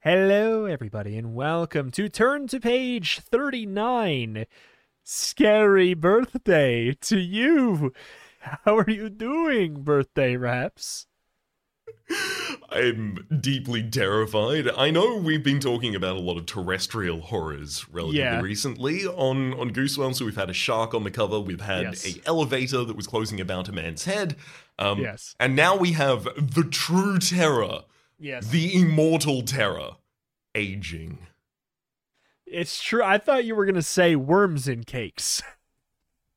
Hello, everybody, and welcome to Turn to Page 39. Scary birthday to you. How are you doing, birthday raps? I'm deeply terrified. I know we've been talking about a lot of terrestrial horrors relatively Yeah. recently on on Goosebumps. So we've had a shark on the cover. We've had Yes. a elevator that was closing about a man's head. Um, Yes. And now we have the true terror, Yes. the immortal terror, aging. it's true. I thought you were going to say worms in cakes.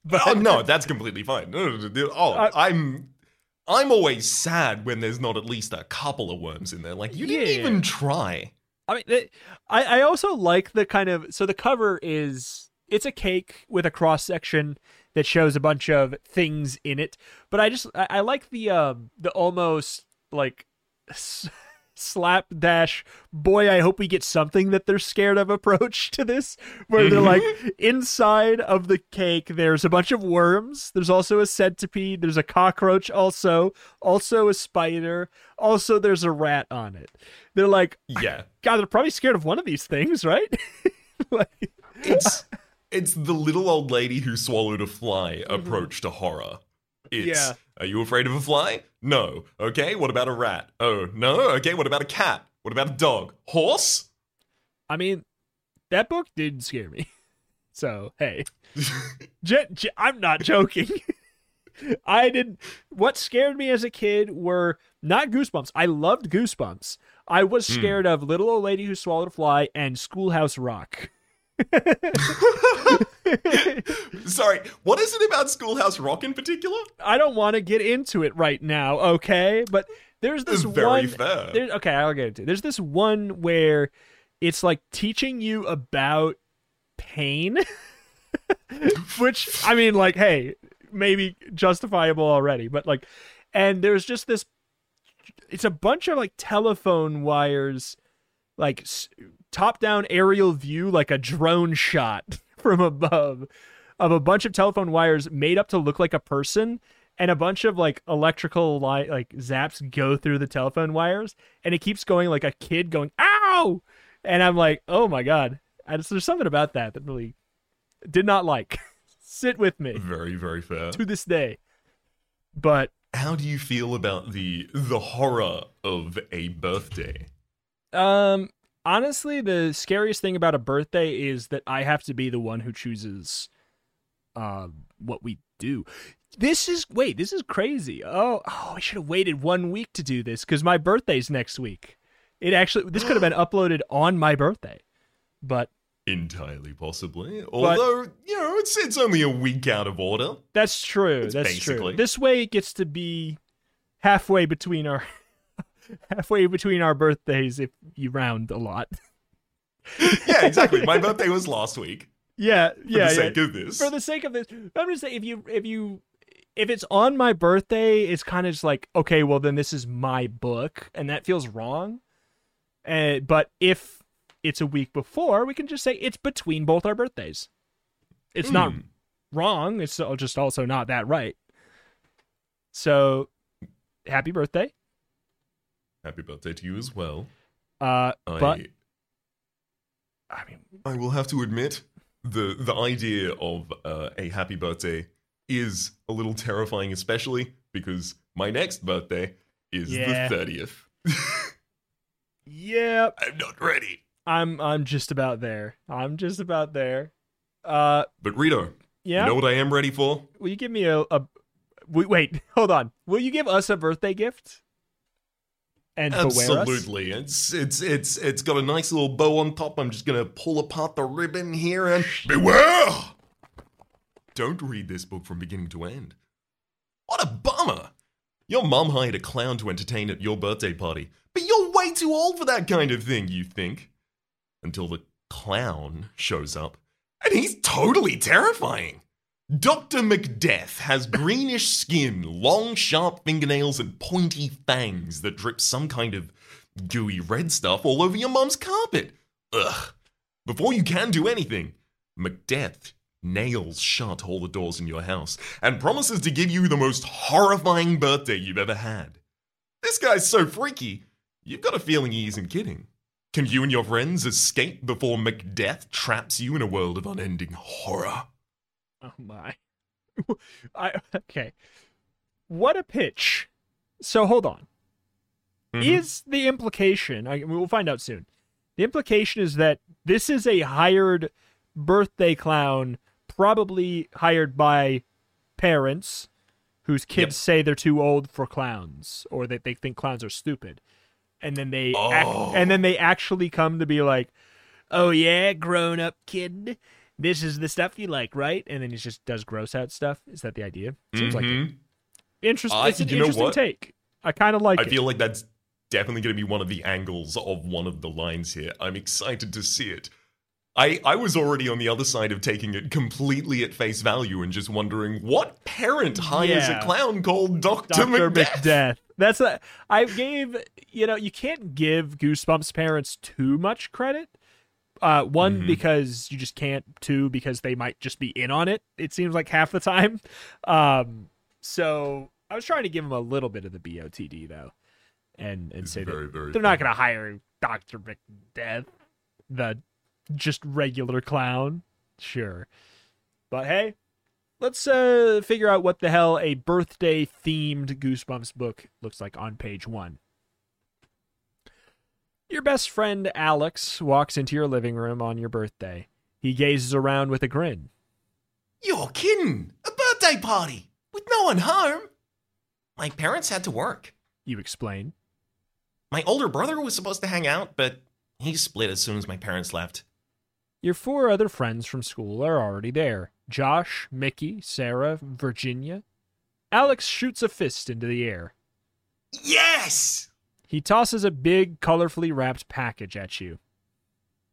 But oh no, that's completely fine. Oh, Uh, I'm. I'm always sad when there's not at least a couple of worms in there. Like you didn't Yeah. even try. I mean, it, I I also like the kind of so the cover is it's a cake with a cross section that shows a bunch of things in it, but I just I, I like the um the almost like slapdash boy I hope we get something that they're scared of approach to this where they're like inside of the cake there's a bunch of worms there's also a centipede there's a cockroach also also a spider also there's a rat on it they're like Yeah. God, they're probably scared of one of these things, right? like, it's it's the little old lady who swallowed a fly mm-hmm. approach to horror. It's Yeah. Are you afraid of a fly? No. Okay, what about a rat? Oh, no. Okay, what about a cat? What about a dog? Horse? I mean, that book did scare me. So hey, j- j- I'm not joking. I didn't. What scared me as a kid were not Goosebumps. I loved Goosebumps. I was Hmm. scared of Little Old Lady Who Swallowed a Fly and Schoolhouse Rock. Sorry, what is it about Schoolhouse Rock in particular? I don't want to get into it right now, okay? But there's this Very one. fair. there- okay, I'll get into it. There's this one where it's like teaching you about pain, which I mean, like, hey, maybe justifiable already, but like, and there's just this. It's a bunch of like telephone wires, like top-down aerial view, like a drone shot from above, of a bunch of telephone wires made up to look like a person, and a bunch of like electrical li- like zaps go through the telephone wires, and it keeps going like a kid going "ow," and I'm like, oh my god, just, there's something about that that really did not like. Sit with me Very, very fair. to this day, but How do you feel about the the horror of a birthday? Um, honestly, the scariest thing about a birthday is that I have to be the one who chooses, uh, what we do. This is wait, this is crazy. Oh, oh, I should have waited one week to do this because my birthday's next week. It actually this could have been uploaded on my birthday, but Entirely possibly. Although, you know, it's it's only a week out of order. that's true. It's that's true. This way, it gets to be halfway between our halfway between our birthdays if you round a lot. yeah, exactly. My birthday was last week. Yeah, For yeah, the yeah. sake of this. for the sake of this i'm just saying if you if you if it's on my birthday it's kind of just like okay well then this is my book and that feels wrong uh, but if it's a week before we can just say it's between both our birthdays it's not Hmm. wrong it's just also not that right so happy birthday Happy birthday to you as well. uh I but i mean I will have to admit the the idea of uh, a happy birthday is a little terrifying, especially because my next birthday is Yeah. the thirtieth. yeah I'm not ready. i'm i'm just about there i'm just about there uh But Rito, yeah you know what I am ready for? Will you give me a, a wait, wait, hold on. Will you give us a birthday gift? And? Absolutely. It's it's it's it's got a nice little bow on top. I'm just gonna pull apart the ribbon here and beware. Don't read this book from beginning to end. What a bummer! Your mum hired a clown to entertain at your birthday party, but you're way too old for that kind of thing, you think. Until the clown shows up, and he's totally terrifying. Dr. Macdeath has greenish skin, long, sharp fingernails, and pointy fangs that drip some kind of gooey red stuff all over your mum's carpet. Ugh. Before you can do anything, Macdeath nails shut all the doors in your house and promises to give you the most horrifying birthday you've ever had. This guy's so freaky, you've got a feeling he isn't kidding. Can you and your friends escape before Macbeth traps you in a world of unending horror? Oh my. I okay. What a pitch. So hold on. Mhm. Is the implication? I, we'll find out soon. The implication is that this is a hired birthday clown, probably hired by parents whose kids Yep. say they're too old for clowns or that they think clowns are stupid, and then they Oh. and then they actually come to be like, "Oh yeah, grown up kid." This is the stuff you like, right? And then he just does gross out stuff. Is that the idea? Seems like it. Mhm. Interesting. I- it's an interesting what? take. I kind of like I it. feel like that's definitely going to be one of the angles of one of the lines here. I'm excited to see it. I, I was already on the other side of taking it completely at face value and just wondering what parent hires Yeah. a clown called Dr. Dr. Macbeth? McDeath. That's a. I gave. You know, you can't give Goosebumps parents too much credit. Uh, one Mhm. because you just can't. Two because they might just be in on it. It seems like half the time. Um, so I was trying to give them a little bit of the BOTD though, and and It's say very, that very they're not going to hire Dr. McDeath, the just regular clown. Sure, but hey, let's uh figure out what the hell a birthday themed Goosebumps book looks like on page one. Your best friend Alex walks into your living room on your birthday. He gazes around with a grin. You're kidding! A birthday party with no one home. My parents had to work. You explain. My older brother was supposed to hang out, but he split as soon as my parents left. Your four other friends from school are already there Josh, Mickey, Sarah, Virginia. Alex shoots a fist into the air. Yes! He tosses a big, colorfully wrapped package at you.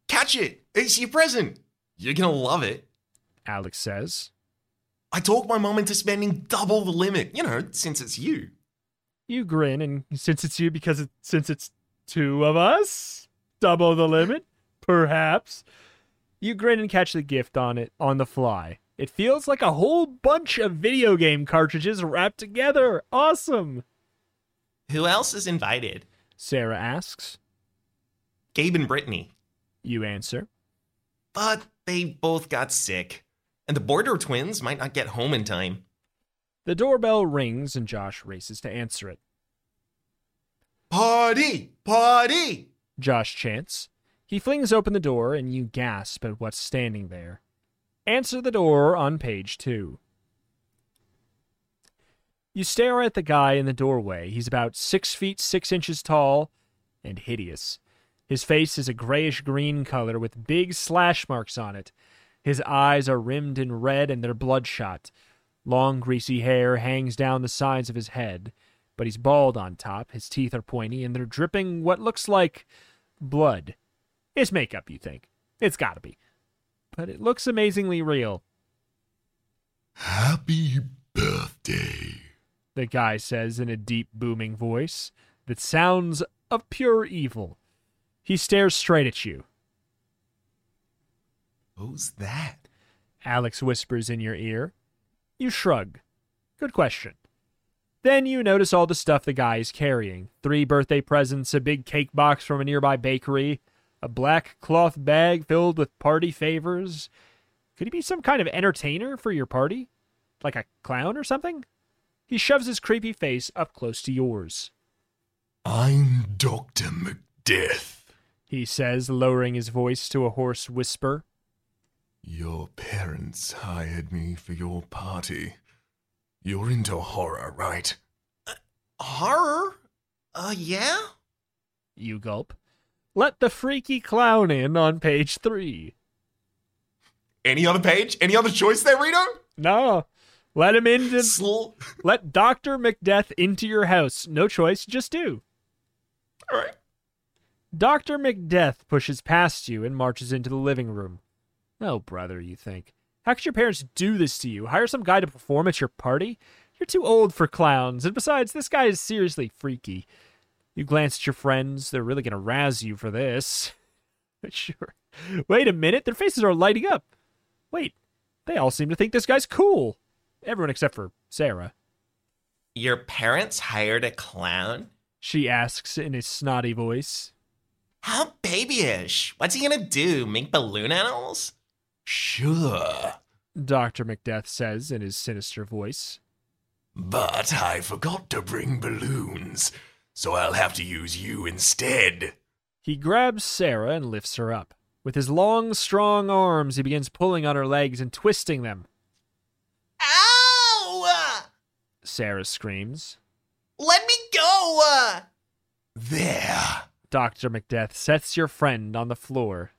Catch it! It's your present! You're gonna love it. Alex says. I talked my mom into spending double the limit, you know, since it's you. You grin, and since it's you, because it, since it's two of us, double the limit, perhaps. You grin and catch the gift on it on the fly. It feels like a whole bunch of video game cartridges wrapped together. Awesome. Who else is invited? Sarah asks. Gabe and Brittany. You answer. But they both got sick. And the Border twins might not get home in time. The doorbell rings, and Josh races to answer it. Party! Party! Josh chants. He flings open the door, and you gasp at what's standing there. Answer the door on page two. You stare at the guy in the doorway. He's about six feet six inches tall and hideous. His face is a grayish green color with big slash marks on it. His eyes are rimmed in red and they're bloodshot. Long, greasy hair hangs down the sides of his head, but he's bald on top. His teeth are pointy and they're dripping what looks like blood. It's makeup, you think. It's gotta be. But it looks amazingly real. Happy birthday. The guy says in a deep, booming voice that sounds of pure evil. He stares straight at you. Who's that? Alex whispers in your ear. You shrug. Good question. Then you notice all the stuff the guy is carrying three birthday presents, a big cake box from a nearby bakery, a black cloth bag filled with party favors. Could he be some kind of entertainer for your party? Like a clown or something? He shoves his creepy face up close to yours. I'm Dr. Macdeath. He says, lowering his voice to a hoarse whisper. Your parents hired me for your party. You're into horror, right? horror? Uh, yeah? You gulp. Let the freaky clown in on page three. Any other page? Any other choice there, Rito? No. Let him into Sl- let Dr. Macdeath into your house. No choice, just do. All right. Dr. Macdeath pushes past you and marches into the living room. Oh, brother, you think. How could your parents do this to you? Hire some guy to perform at your party? You're too old for clowns, and besides, this guy is seriously freaky. You glance at your friends. They're really going to razz you for this. sure. Wait a minute. Their faces are lighting up. Wait. They all seem to think this guy's cool. Everyone except for Sarah. Your parents hired a clown? She asks in a snotty voice. How babyish. What's he gonna do? Make balloon animals? Sure. Dr. Macbeth says in his sinister voice. But I forgot to bring balloons, so I'll have to use you instead. He grabs Sarah and lifts her up. With his long, strong arms, he begins pulling on her legs and twisting them. Ow! Sarah screams. Let me go! Uh, there. Dr. Macbeth sets your friend on the floor.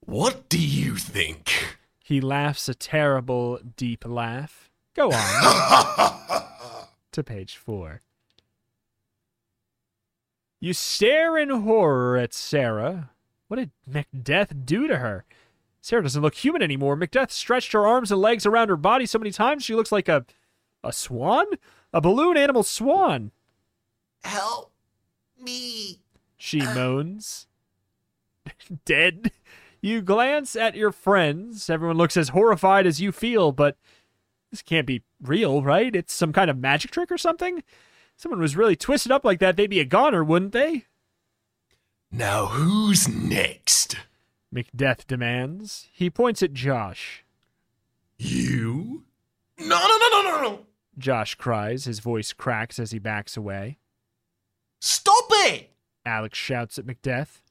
What do you think? He laughs a terrible, deep laugh. Go on to page four. You stare in horror at Sarah. What did Macbeth do to her? Sarah doesn't look human anymore. Macbeth stretched her arms and legs around her body so many times she looks like a a swan? A balloon animal swan. Help me. She ah. moans. Dead. You glance at your friends. Everyone looks as horrified as you feel, but this can't be real, right? It's some kind of magic trick or something? Someone was really twisted up like that, they'd be a goner, wouldn't they? Now who's next? Macbeth demands. He points at Josh. You? No, no, no, no, no, no. Josh cries. His voice cracks as he backs away. Stop it! Alex shouts at Macbeth.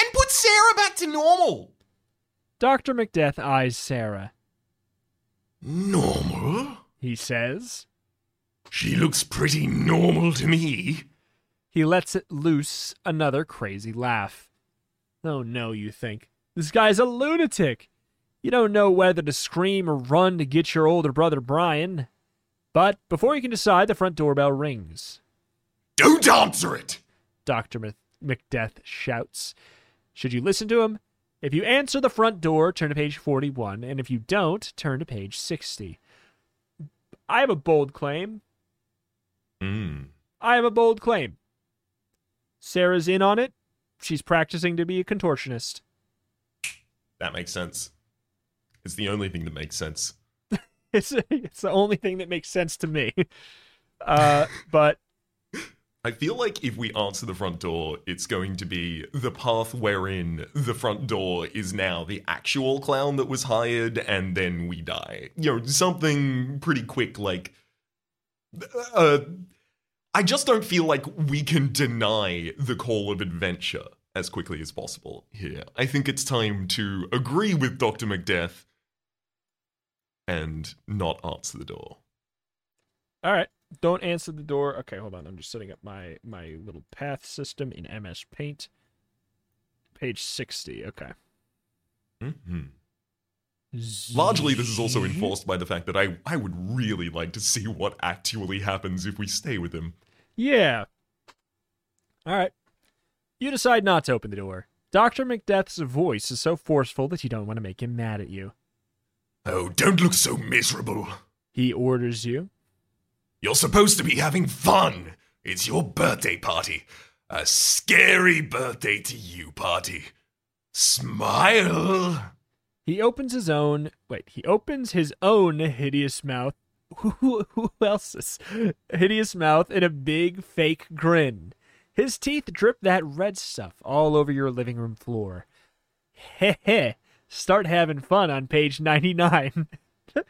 And put Sarah back to normal. Dr. Macbeth eyes Sarah. Normal? He says. She looks pretty normal to me. He lets it loose another crazy laugh. Oh no, you think. This guy's a lunatic. You don't know whether to scream or run to get your older brother Brian. But before you can decide, the front doorbell rings. Don't answer it! Dr. Mc- Macbeth shouts. Should you listen to him? If you answer the front door, turn to page 41, and if you don't, turn to page 60. I have a bold claim. Hmm. I have a bold claim. Sarah's in on it. She's practicing to be a contortionist. That makes sense. It's the only thing that makes sense. It's it's the only thing that makes sense to me. Uh, but I feel like if we answer the front door, it's going to be the path wherein the front door is now the actual clown that was hired, and then we die. You know, something pretty quick like. Uh, I just don't feel like we can deny the call of adventure as quickly as possible here. I think it's time to agree with Dr. Macbeth and not answer the door. all right, don't answer the door. Okay, hold on. I'm just setting up my my little path system in MS Paint. Page 60. Okay. hmm Largely, this is also enforced by the fact that I, I would really like to see what actually happens if we stay with him. Yeah. All right. You decide not to open the door. Dr. Macbeth's voice is so forceful that you don't want to make him mad at you. Oh, don't look so miserable. He orders you. You're supposed to be having fun. It's your birthday party. A scary birthday to you party. Smile. He opens his own. Wait, he opens his own hideous mouth. Who, who else's hideous mouth in a big fake grin. His teeth drip that red stuff all over your living room floor. Heh heh. Start having fun on page 99. this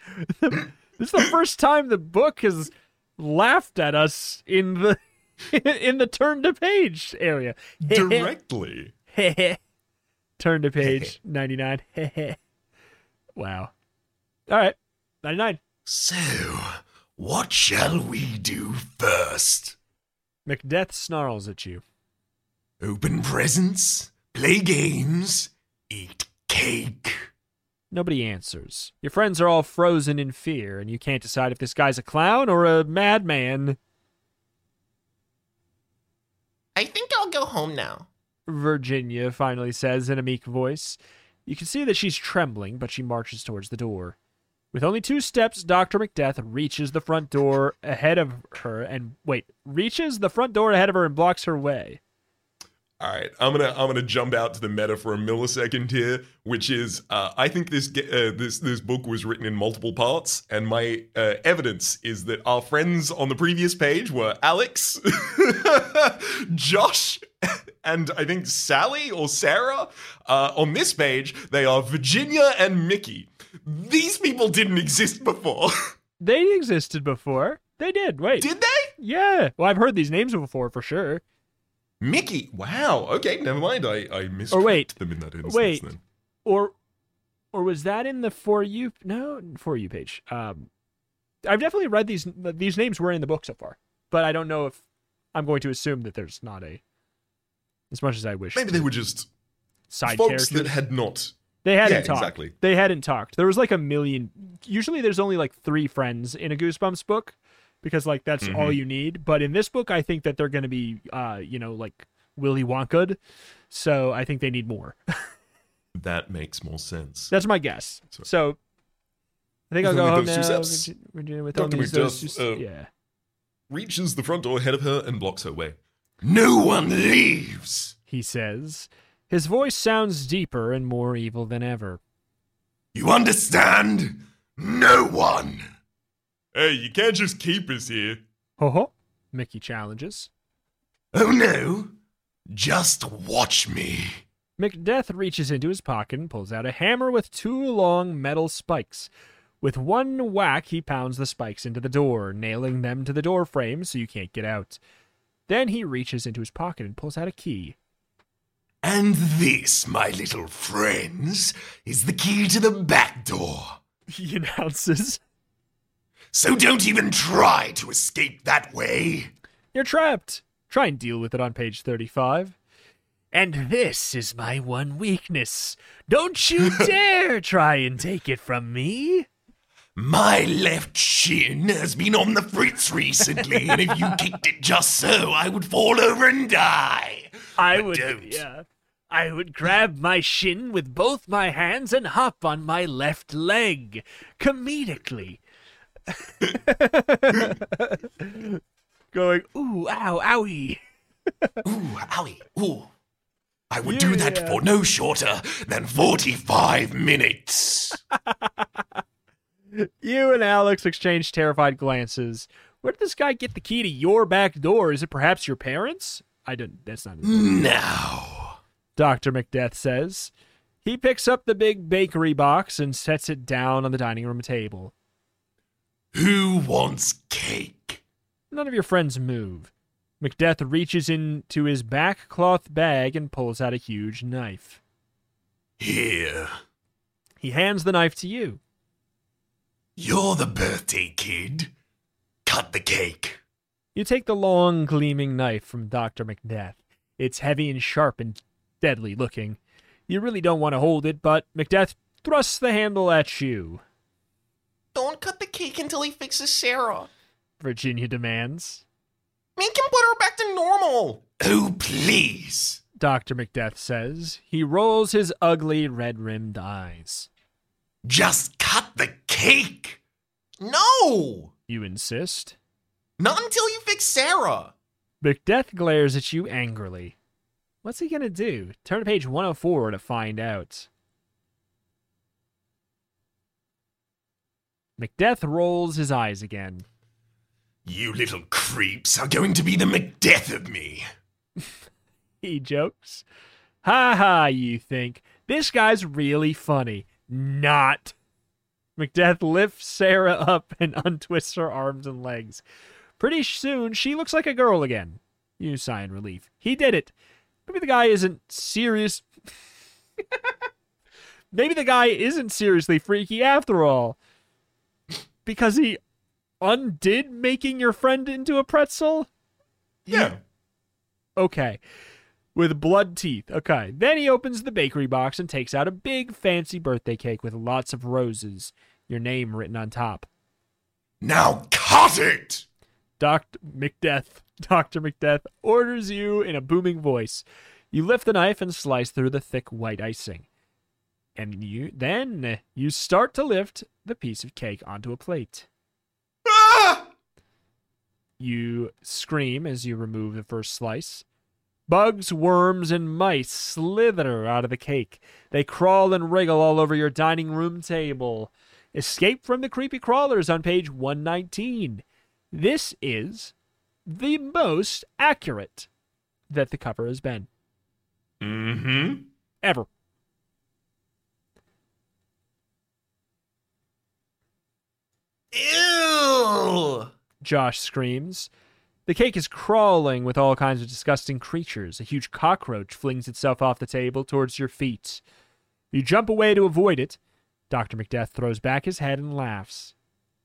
is the first time the book has laughed at us in the in the turn to page area. Directly. turn to page 99. wow. All right. 99. So, what shall we do first? Macbeth snarls at you. Open presents, play games, eat cake. Nobody answers. Your friends are all frozen in fear, and you can't decide if this guy's a clown or a madman. I think I'll go home now. Virginia finally says in a meek voice. You can see that she's trembling, but she marches towards the door. With only two steps, Dr. Macbeth reaches the front door ahead of her and wait, reaches the front door ahead of her and blocks her way. All right, I'm gonna I'm gonna jump out to the meta for a millisecond here, which is uh, I think this uh, this this book was written in multiple parts, and my uh, evidence is that our friends on the previous page were Alex, Josh, and I think Sally or Sarah. Uh, on this page, they are Virginia and Mickey. These people didn't exist before. They existed before. They did. Wait. Did they? Yeah. Well, I've heard these names before for sure. Mickey. Wow. Okay, never mind. I I missed Or wait. them in that instance. Wait. Then. Or or was that in the for you no for you page? Um I've definitely read these these names were in the book so far. But I don't know if I'm going to assume that there's not a as much as I wish. Maybe they were just side folks characters. that had not. They hadn't Yeah, talked. exactly. They hadn't talked. There was like a million. Usually, there's only like three friends in a Goosebumps book because like that's Mm-hmm. all you need. But in this book, I think that they're going to be, uh, you know, like Willy Wonka. So I think they need more. That makes more sense. that's my guess. So- So I think I'll go home those two now. Virginia, with Dr. Macduff, uh, yeah. Reaches the front door ahead of her and blocks her way. No one leaves. He says. His voice sounds deeper and more evil than ever. You understand? No one. Hey, you can't just keep us here. Ho ho. Mickey challenges. Oh no. Just watch me. Macbeth reaches into his pocket and pulls out a hammer with two long metal spikes. With one whack, he pounds the spikes into the door, nailing them to the door frame so you can't get out. Then he reaches into his pocket and pulls out a key. And this, my little friends, is the key to the back door. He announces, So don't even try to escape that way. You're trapped. Try and deal with it on page 35. And this is my one weakness. Don't you dare try and take it from me. My left shin has been on the fritz recently, and if you kicked it just so, I would fall over and die. I But would, don't. yeah. I would grab my shin with both my hands and hop on my left leg, comedically. Going, ooh, ow, owie. Ooh, owie, ooh. I would Yeah, do that for no shorter than 45 minutes. You and Alex exchange terrified glances. Where did this guy get the key to your back door? Is it perhaps your parents? I don't. That's not. Now. Dr. Macbeth says. He picks up the big bakery box and sets it down on the dining room table. Who wants cake? None of your friends move. Macbeth reaches into his back cloth bag and pulls out a huge knife. Here. He hands the knife to you. You're the birthday kid. Cut the cake. You take the long, gleaming knife from Dr. Macbeth. It's heavy and sharp and deadly looking. You really don't want to hold it, but Macbeth thrusts the handle at you, Don't cut the cake until he fixes Sarah. Virginia demands. Make him put her back to normal. Oh, please. Dr. Macbeth says. He rolls his ugly, red rimmed eyes. Just cut the cake. No. You insist. Not until you fix Sarah. Macbeth glares at you angrily. What's he gonna do? Turn to page 104 to find out. Macbeth rolls his eyes again. You little creeps are going to be the Macdeath of me. He jokes. Ha ha, you think. This guy's really funny. Not. Macbeth lifts Sarah up and untwists her arms and legs. Pretty soon, she looks like a girl again. You sigh in relief. He did it. Maybe the guy isn't serious. Maybe the guy isn't seriously freaky after all. Because he undid making your friend into a pretzel? Yeah. Okay. With blood teeth. Okay. Then he opens the bakery box and takes out a big fancy birthday cake with lots of roses, your name written on top. Now cut it. Dr. Macbeth, Dr. Macbeth orders you in a booming voice. You lift the knife and slice through the thick white icing. And you then you start to lift the piece of cake onto a plate. Ah! You scream as you remove the first slice. Bugs, worms, and mice slither out of the cake. They crawl and wriggle all over your dining room table. Escape from the creepy crawlers on page 119. This is the most accurate that the cover has been. Mm-hmm. Ever. Ew! Josh screams. The cake is crawling with all kinds of disgusting creatures. A huge cockroach flings itself off the table towards your feet. You jump away to avoid it. Dr. Macbeth throws back his head and laughs.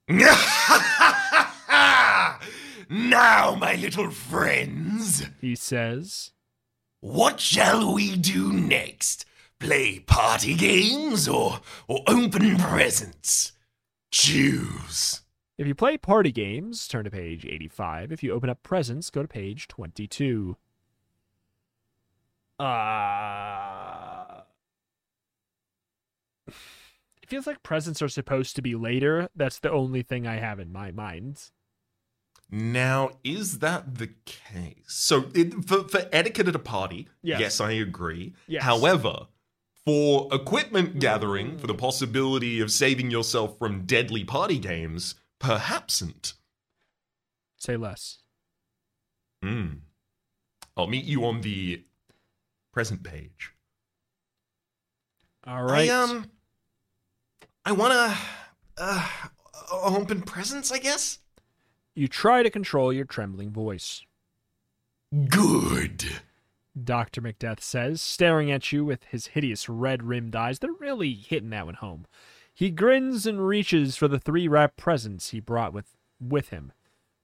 now, my little friends, He says, what shall we do next? Play party games or, or open presents? Choose. If you play party games, turn to page 85. If you open up presents, go to page 22. Uh. It feels like presents are supposed to be later. That's the only thing I have in my mind. Now, is that the case? So, it, for, for etiquette at a party, Yes. yes, I agree. Yes. However, for equipment gathering, for the possibility of saving yourself from deadly party games, perhapsn't. Say less. Hmm. I'll meet you on the present page. All right. I, um, I wanna, uh, open presents, I guess? You try to control your trembling voice. Good. Dr. Macbeth says, staring at you with his hideous red rimmed eyes. They're really hitting that one home. He grins and reaches for the three wrapped presents he brought with, with him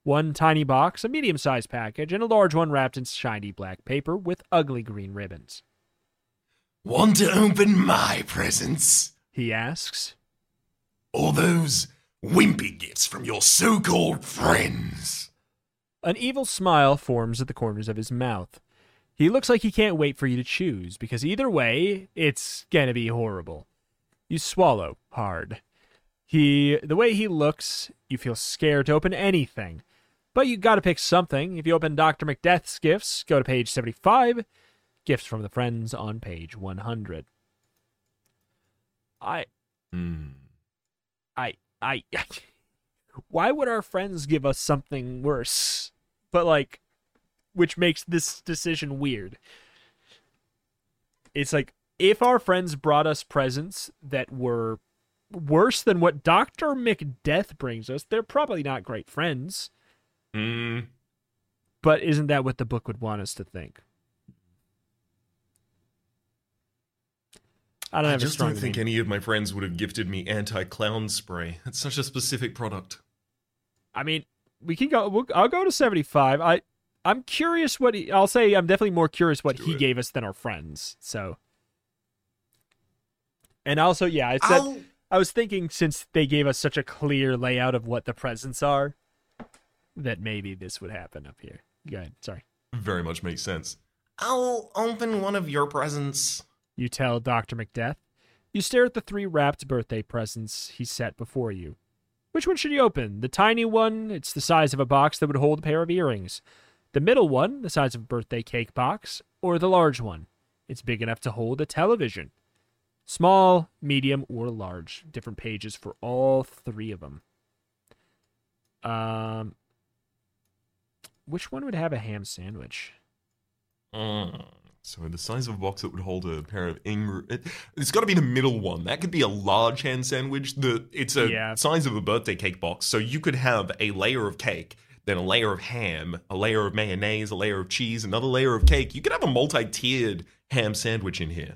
one tiny box, a medium sized package, and a large one wrapped in shiny black paper with ugly green ribbons. Want to open my presents? He asks. Or those wimpy gifts from your so called friends? An evil smile forms at the corners of his mouth. He looks like he can't wait for you to choose, because either way, it's gonna be horrible. You swallow hard. He the way he looks, you feel scared to open anything. But you gotta pick something. If you open Dr. McDeath's gifts, go to page 75. Gifts from the friends on page 100. I Hmm. I, I, why would our friends give us something worse? But like, which makes this decision weird. It's like if our friends brought us presents that were worse than what Doctor McDeath brings us, they're probably not great friends. Hmm. But isn't that what the book would want us to think? I don't I have a just strong don't think any of my friends would have gifted me anti clown spray. It's such a specific product. I mean, we can go. We'll, I'll go to seventy-five. I, I'm curious what he. I'll say I'm definitely more curious what he it. gave us than our friends. So, and also, yeah, I said I was thinking since they gave us such a clear layout of what the presents are, that maybe this would happen up here. Go ahead. Sorry. Very much makes sense. I'll open one of your presents. You tell Dr. Macbeth. You stare at the three wrapped birthday presents he set before you. Which one should you open? The tiny one, it's the size of a box that would hold a pair of earrings. The middle one, the size of a birthday cake box. Or the large one, it's big enough to hold a television. Small, medium, or large. Different pages for all three of them. Um, which one would have a ham sandwich? Mm. So the size of a box that would hold a pair of ing. It, it's got to be the middle one. That could be a large hand sandwich. The it's a Yeah. size of a birthday cake box. So you could have a layer of cake, then a layer of ham, a layer of mayonnaise, a layer of cheese, another layer of cake. You could have a multi-tiered ham sandwich in here.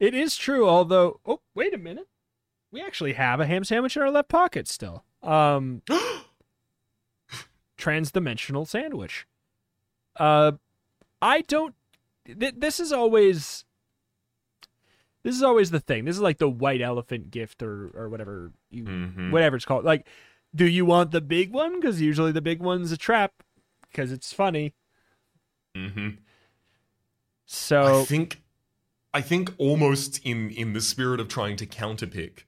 It is true, although oh wait a minute. We actually have a ham sandwich in our left pocket still. Um transdimensional sandwich. Uh I don't th- this is always this is always the thing. This is like the white elephant gift or or whatever you Mhm. whatever it's called. Like do you want the big one cuz usually the big one's a trap because it's funny. Mm-hmm. So I think, I think almost in in the spirit of trying to counterpick,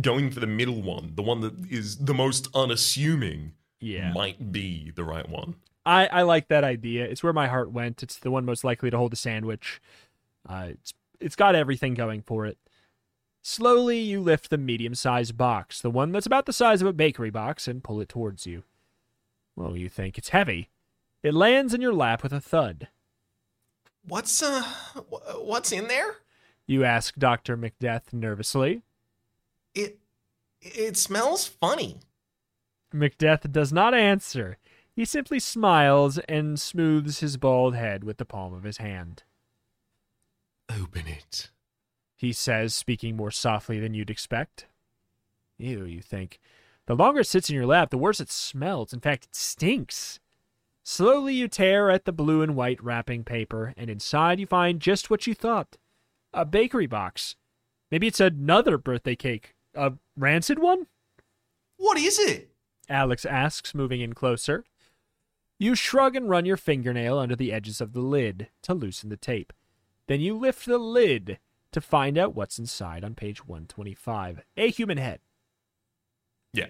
going for the middle one, the one that is the most unassuming, yeah. might be the right one. I, I like that idea. It's where my heart went. It's the one most likely to hold a sandwich. Uh, it's it's got everything going for it. Slowly, you lift the medium-sized box, the one that's about the size of a bakery box, and pull it towards you. Well, you think it's heavy. It lands in your lap with a thud. What's uh what's in there? You ask Dr. Macbeth nervously. It it smells funny. Macbeth does not answer. He simply smiles and smooths his bald head with the palm of his hand. Open it. He says, speaking more softly than you'd expect. Ew, you think. The longer it sits in your lap, the worse it smells. In fact, it stinks. Slowly you tear at the blue and white wrapping paper, and inside you find just what you thought a bakery box. Maybe it's another birthday cake. A rancid one? What is it? Alex asks, moving in closer. You shrug and run your fingernail under the edges of the lid to loosen the tape. Then you lift the lid to find out what's inside on page 125. A human head. Yeah,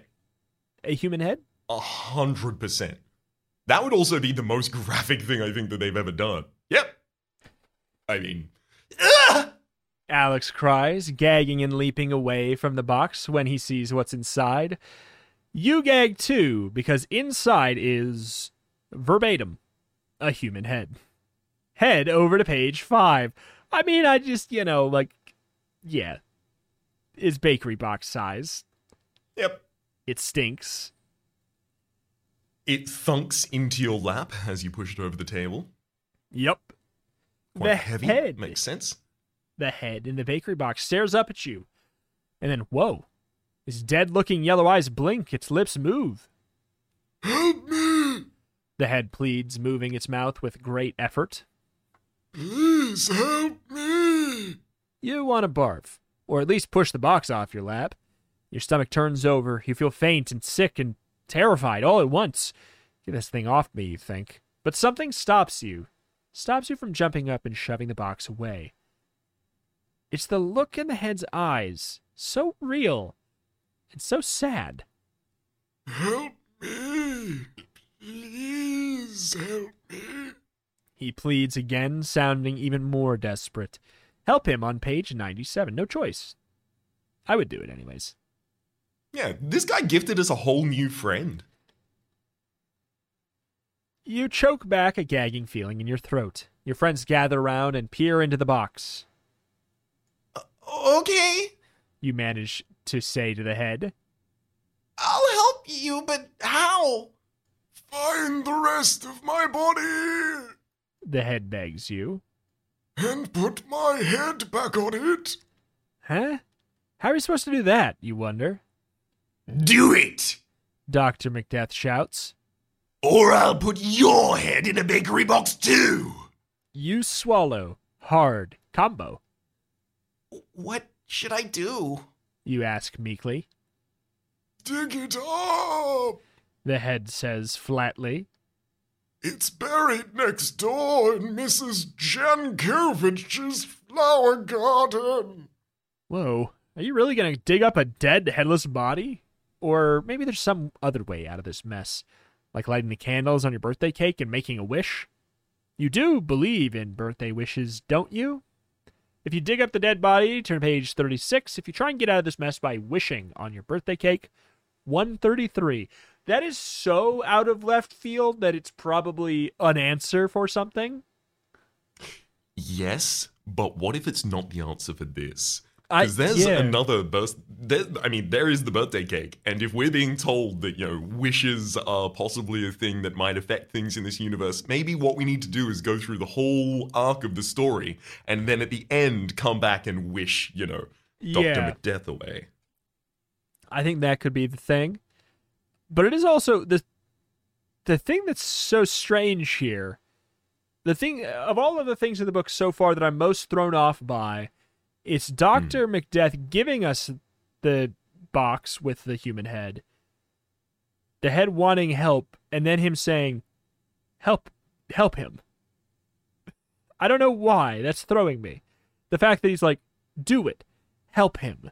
A human head? a hundred percent. That would also be the most graphic thing I think that they've ever done. Yep. I mean! Alex cries, gagging and leaping away from the box when he sees what's inside. You gag too, because inside is verbatim a human head. Head over to page five. I mean, I just, you know, like, yeah, is bakery box size. Yep. It stinks. It thunks into your lap as you push it over the table. Yep. Quite The heavy. head. Makes sense. The head in the bakery box stares up at you. And then, whoa. His dead looking yellow eyes blink, its lips move. Help me! The head pleads, moving its mouth with great effort. Please help me! You want to barf, or at least push the box off your lap. Your stomach turns over, you feel faint and sick and terrified all at once. Get this thing off me, you think. But something stops you. Stops you from jumping up and shoving the box away. It's the look in the head's eyes, so real and so sad. Help me! Please help me! He pleads again, sounding even more desperate. Help him on page 97. No choice. I would do it anyways. Yeah, this guy gifted us a whole new friend. You choke back a gagging feeling in your throat. Your friends gather around and peer into the box. Uh, okay, You manage to say to the head. I'll help you, but how? Find the rest of my body The head begs you. and put my head back on it. Huh? How are you supposed to do that, you wonder? Do it, Dr. Macbeth shouts. or I'll put your head in a bakery box too. You swallow. Hard. Combo. What should I do? You ask meekly. Dig it up. The head says flatly. It's buried next door in Mrs. Jankovich's flower garden. Whoa. Are you really going to dig up a dead, headless body? Or maybe there's some other way out of this mess, like lighting the candles on your birthday cake and making a wish? You do believe in birthday wishes, don't you? If you dig up the dead body, turn page 36. If you try and get out of this mess by wishing on your birthday cake, 133. That is so out of left field that it's probably an answer for something. Yes, but what if it's not the answer for this? Because there's yeah. another birth. There, I mean, there is the birthday cake, and if we're being told that you know wishes are possibly a thing that might affect things in this universe, maybe what we need to do is go through the whole arc of the story, and then at the end come back and wish you know Doctor Yeah. Away. I think that could be the thing. But it is also the the thing that's so strange here. The thing of all of the things in the book so far that I'm most thrown off by, it's Doctor hmm. Macbeth giving us the box with the human head, the head wanting help, and then him saying, "Help, help him." I don't know why. That's throwing me. The fact that he's like, "Do it, help him."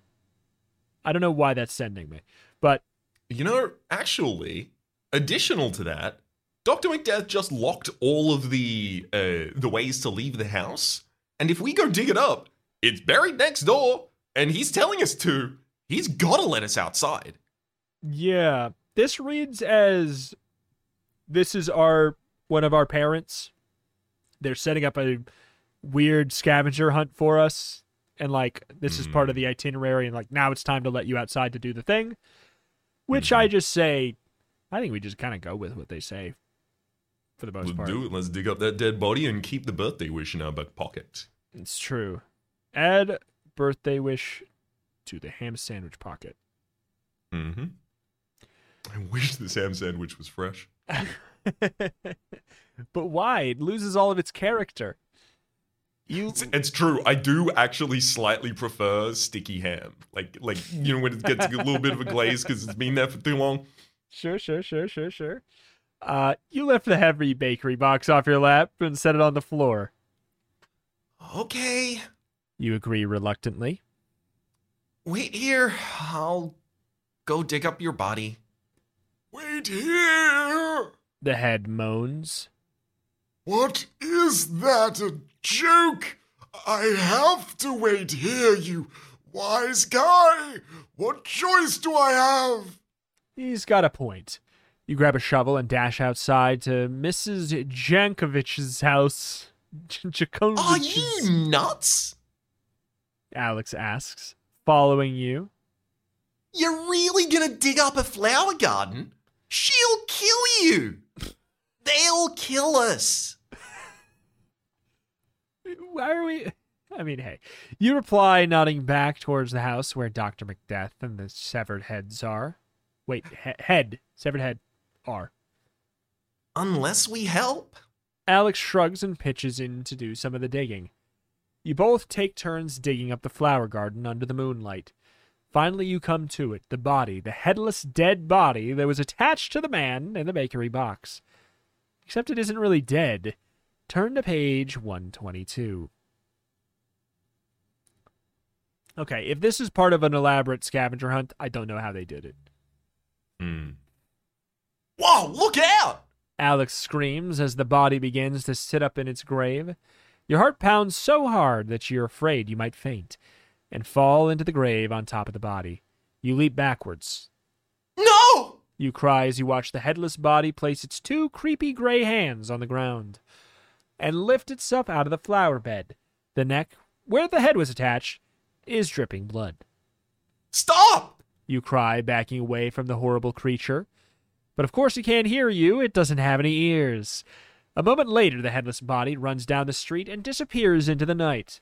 I don't know why that's sending me, but You know, actually, additional to that, Doctor Macbeth just locked all of the uh, the ways to leave the house, and if we go dig it up, it's buried next door, and he's telling us to. He's got to let us outside. yeah, this reads as this is our one of our parents. They're setting up a weird scavenger hunt for us and like this is part of Hmm. the itinerary and like now it's time to let you outside to do the thing which Hmm. i just say i think we just kind of go with what they say for the most Let's part do it. Let's dig up that dead body and keep the birthday wish in our back pocket. it's true add birthday wish to the ham sandwich pocket Mm-hmm. I wish this ham sandwich was fresh. but why it loses all of its character you It's, it's true. I do actually slightly prefer sticky ham. Like, like you know, when it gets a little bit of a glaze because it's been there for too long. Sure, sure, sure, sure, sure. Uh, you lift the heavy bakery box off your lap and set it on the floor. Okay, You agree reluctantly. wait here. I'll go dig up your body. Wait here. The head moans. What is that? A joke? I have to wait here, you wise guy. What choice do I have? He's got a point. You grab a shovel and dash outside to Mrs. Jankovic's house. Are you nuts? Alex asks, following you. You're really gonna dig up a flower garden? She'll kill you. They'll kill us. Why are we? I mean, hey. You reply, nodding back towards the house where Dr. Macbeth and the severed heads are. Wait, he- head. Severed head are. Unless we help. Alex shrugs and pitches in to do some of the digging. You both take turns digging up the flower garden under the moonlight. Finally, you come to it the body, the headless, dead body that was attached to the man in the bakery box. Except it isn't really dead. Turn to page 122. Okay, if this is part of an elaborate scavenger hunt, I don't know how they did it. Hmm. Whoa, look out! Alex screams as the body begins to sit up in its grave. Your heart pounds so hard that you're afraid you might faint and fall into the grave on top of the body. You leap backwards. No! You cry as you watch the headless body place its two creepy gray hands on the ground and lift itself out of the flower bed. The neck, where the head was attached, is dripping blood. Stop! You cry, backing away from the horrible creature. But of course, it can't hear you. It doesn't have any ears. A moment later, the headless body runs down the street and disappears into the night.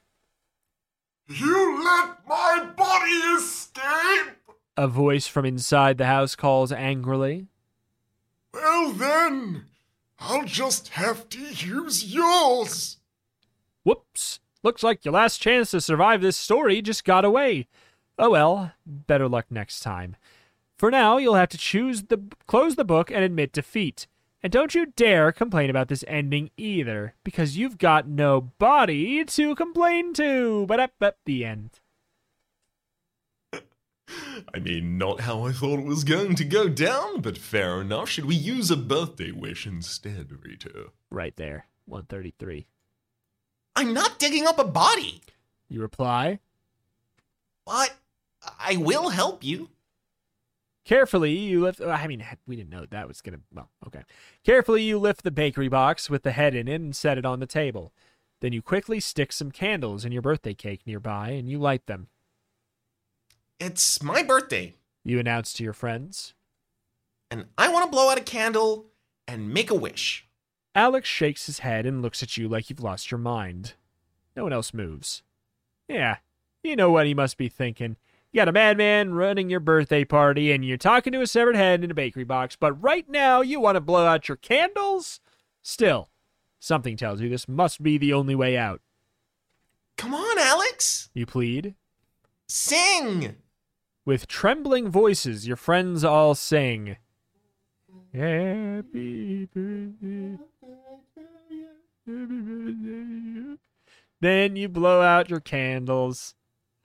You let my body escape? A voice from inside the house calls angrily. Well then, I'll just have to use yours. Whoops! Looks like your last chance to survive this story just got away. Oh well, better luck next time. For now, you'll have to choose the close the book and admit defeat. And don't you dare complain about this ending either, because you've got no body to complain to. But up at the end. I mean, not how I thought it was going to go down, but fair enough. Should we use a birthday wish instead, Rito? Right there, 133. I'm not digging up a body, You reply. but I will help you. Carefully, you lift. I mean, we didn't know that was gonna. Well, okay. Carefully, you lift the bakery box with the head in it and set it on the table. Then you quickly stick some candles in your birthday cake nearby and you light them. It's my birthday, You announce to your friends. and I want to blow out a candle and make a wish. Alex shakes his head and looks at you like you've lost your mind. No one else moves. Yeah, you know what he must be thinking. You got a madman running your birthday party and you're talking to a severed head in a bakery box, but right now you want to blow out your candles? Still, something tells you this must be the only way out. Come on, Alex! You plead. Sing! With trembling voices, your friends all sing. Happy birthday. Happy birthday. Then you blow out your candles.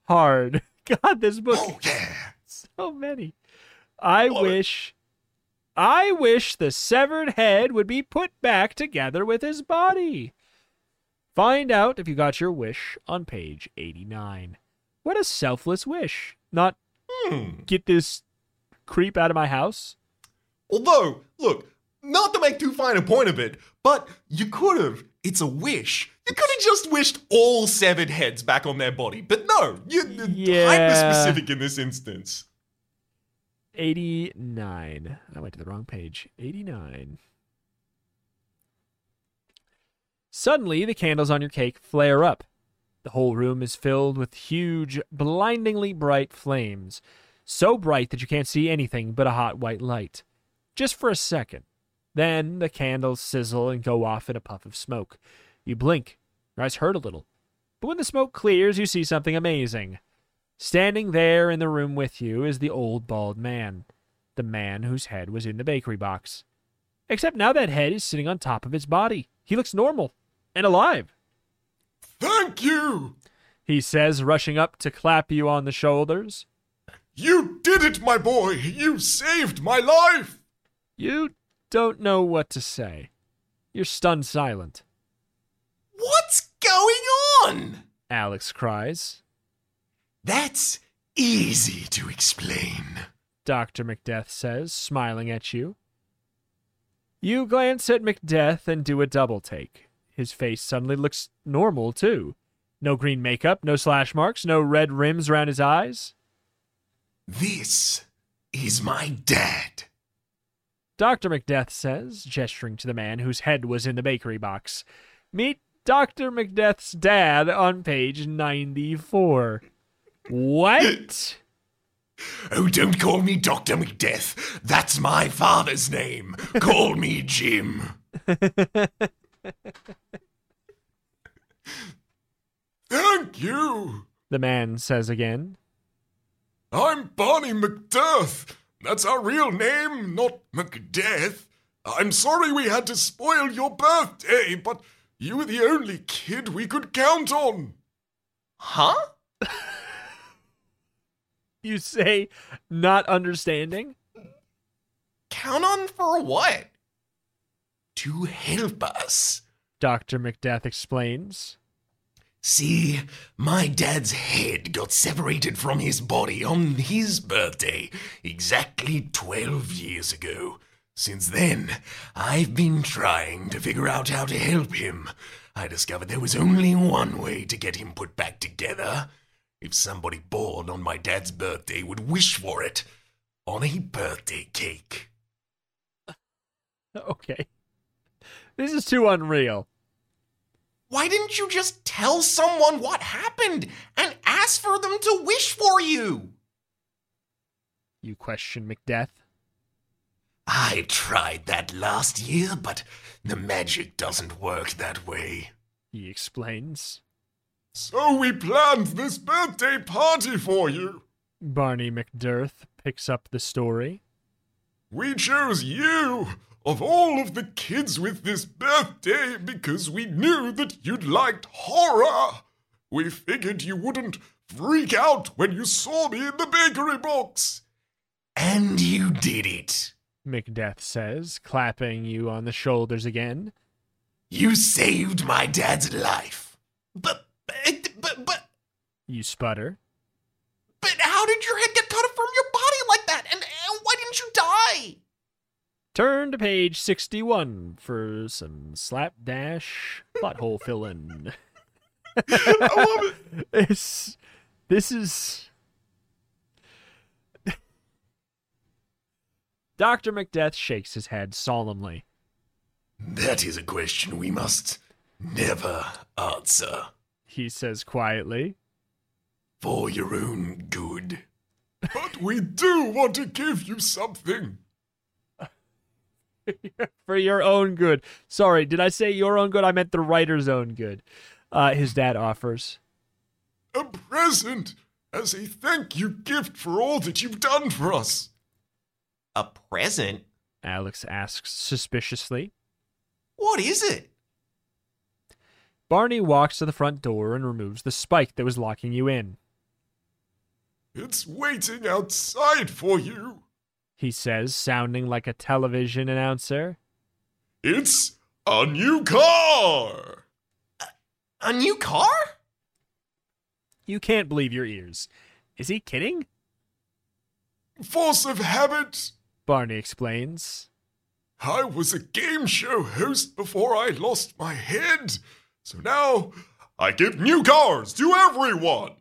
Hard. God, this book. Oh, yeah! So many. I Love it. wish. I wish the severed head would be put back together with his body. Find out if you got your wish on page 89. What a selfless wish. Not Hmm. get this creep out of my house. Although, look, not to make too fine a point of it, but you could have. It's a wish. You could have just wished all severed heads back on their body, but no, you're Yeah. hyper specific in this instance. 89. I went to the wrong page. 89. Suddenly, the candles on your cake flare up. The whole room is filled with huge, blindingly bright flames. So bright that you can't see anything but a hot white light. Just for a second. Then the candles sizzle and go off in a puff of smoke. You blink. Your eyes hurt a little. But when the smoke clears, you see something amazing. Standing there in the room with you is the old bald man, the man whose head was in the bakery box. Except now that head is sitting on top of his body. He looks normal and alive. Thank you! He says, rushing up to clap you on the shoulders. You did it, my boy! You saved my life! You don't know what to say. You're stunned silent. What's going on? Alex cries. That's easy to explain. Dr. Macbeth says, smiling at you. You glance at Macbeth and do a double take. His face suddenly looks normal, too. No green makeup, no slash marks, no red rims around his eyes. This is my dad. Dr. Macbeth says, gesturing to the man whose head was in the bakery box. Meet Dr. Macbeth's dad on page 94. What? Oh, don't call me Dr. Macdeath. That's my father's name. Call me Jim. Thank you! The man says again. I'm Barney McDurth. That's our real name, not Macdeath. I'm sorry we had to spoil your birthday, but you were the only kid we could count on. Huh? You say, not understanding? Count on for what? To help us. Dr. Macbeth explains. See, my dad's head got separated from his body on his birthday exactly 12 years ago. Since then, I've been trying to figure out how to help him. I discovered there was only one way to get him put back together. If somebody born on my dad's birthday would wish for it on a birthday cake. Okay. This is too unreal. Why didn't you just tell someone what happened and ask for them to wish for you? You question Macbeth. I tried that last year, but the magic doesn't work that way. He explains. So we planned this birthday party for you. Barney McDirth picks up the story. We chose you of all of the kids with this birthday because we knew that you'd liked horror. We figured you wouldn't freak out when you saw me in the bakery box. And you did it. Macbeth says, clapping you on the shoulders again. You saved my dad's life. But, but, but, but, You sputter. but how did your head get cut off from your body like that? And, and why didn't you die? Turn to page 61 for some slapdash butthole hole fill in. I love it. It's, this is. Dr. Macbeth shakes his head solemnly. That is a question we must never answer. He says quietly. For your own good. But we do want to give you something. For your own good. Sorry, did I say your own good? I meant the writer's own good. Uh, his dad offers. A present as a thank you gift for all that you've done for us. A present? Alex asks suspiciously. What is it? Barney walks to the front door and removes the spike that was locking you in. It's waiting outside for you. He says, sounding like a television announcer. It's a new car. A new car? You can't believe your ears. Is he kidding? Force of habit. Barney explains. I was a game show host before I lost my head. So now I give new cars to everyone.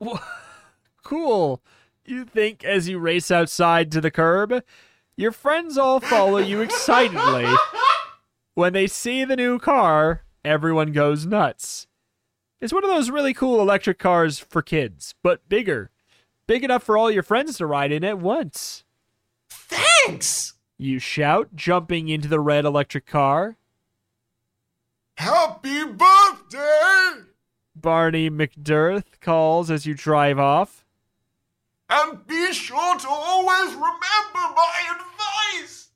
Wha- Cool. You think as you race outside to the curb, your friends all follow you excitedly. When they see the new car, everyone goes nuts. It's one of those really cool electric cars for kids, but bigger. Big enough for all your friends to ride in at once. Thanks! You shout, jumping into the red electric car. Happy birthday! Barney McDirth calls as you drive off. And be sure to always remember my advice.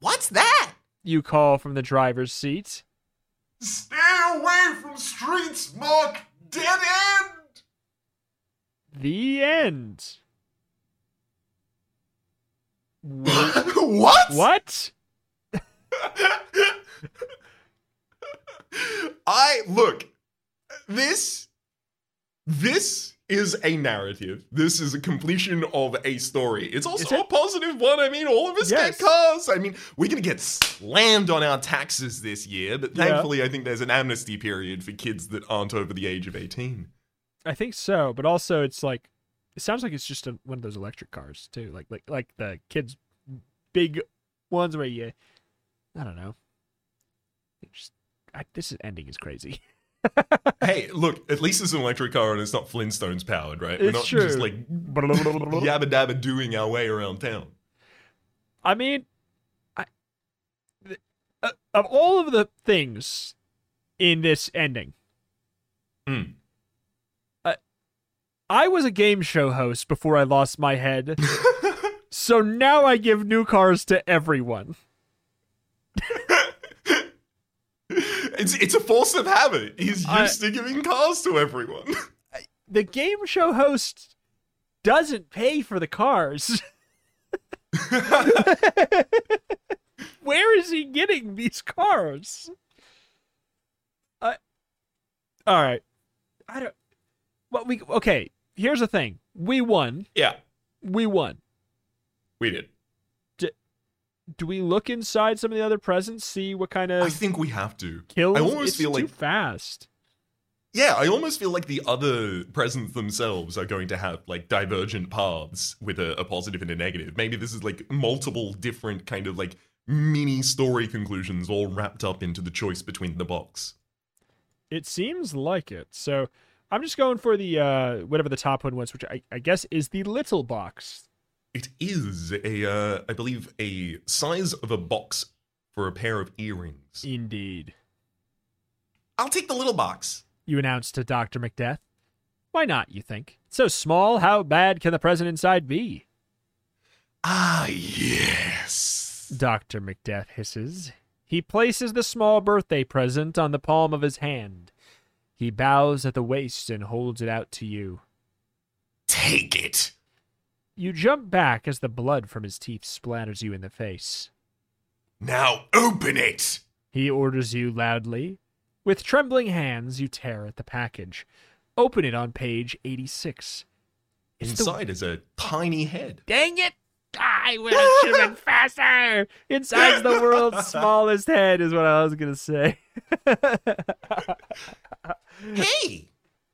What's that? You call from the driver's seat. Stay away from streets marked dead end. The end. what? What? I look. This this is a narrative. This is a completion of a story. It's also it? a positive one. I mean, all of us Yes. get cars. I mean, we're gonna get slammed on our taxes this year, but Yeah. thankfully, I think there's an amnesty period for kids that aren't over the age of eighteen. I think so, but also it's like it sounds like it's just a, one of those electric cars too, like like like the kids' big ones where you, I don't know. Just I, this ending is crazy. hey, look, at least it's an electric car and it's not Flintstones powered, right? It's We're not true. just like yabba dabba doing our way around town. I mean, I th- uh, of all of the things in this ending, Hmm. I was a game show host before I lost my head. so now I give new cars to everyone. It's it's a force of habit. He's I- used to giving cars to everyone. The game show host doesn't pay for the cars. Where is he getting these cars? I All right. I don't Well, we okay, here's the thing. We won. yeah, We won. we did. Do we look inside some of the other presents, see what kind of I think we have to. kills? I almost it's feel too like fast. yeah, I almost feel like the other presents themselves are going to have like divergent paths with a, a positive and a negative. Maybe this is like multiple different kind of like mini story conclusions all wrapped up into the choice between the box. It seems like it. So I'm just going for the uh whatever the top one was, which I, I guess is the little box. It is a, uh, I believe, a size of a box for a pair of earrings. Indeed. I'll take the little box. You announced to Dr. Macbeth. Why not, you think? It's so small, how bad can the present inside be? Ah, yes. Dr. Macbeth hisses. He places the small birthday present on the palm of his hand. He bows at the waist and holds it out to you. Take it. You jump back as the blood from his teeth splatters you in the face. Now open it. He orders you loudly. With trembling hands, you tear at the package. Open it on page 86. It's the- Inside is a tiny head. Dang it! I would have been faster! Inside's the world's smallest head, is what I was going to say. Hey,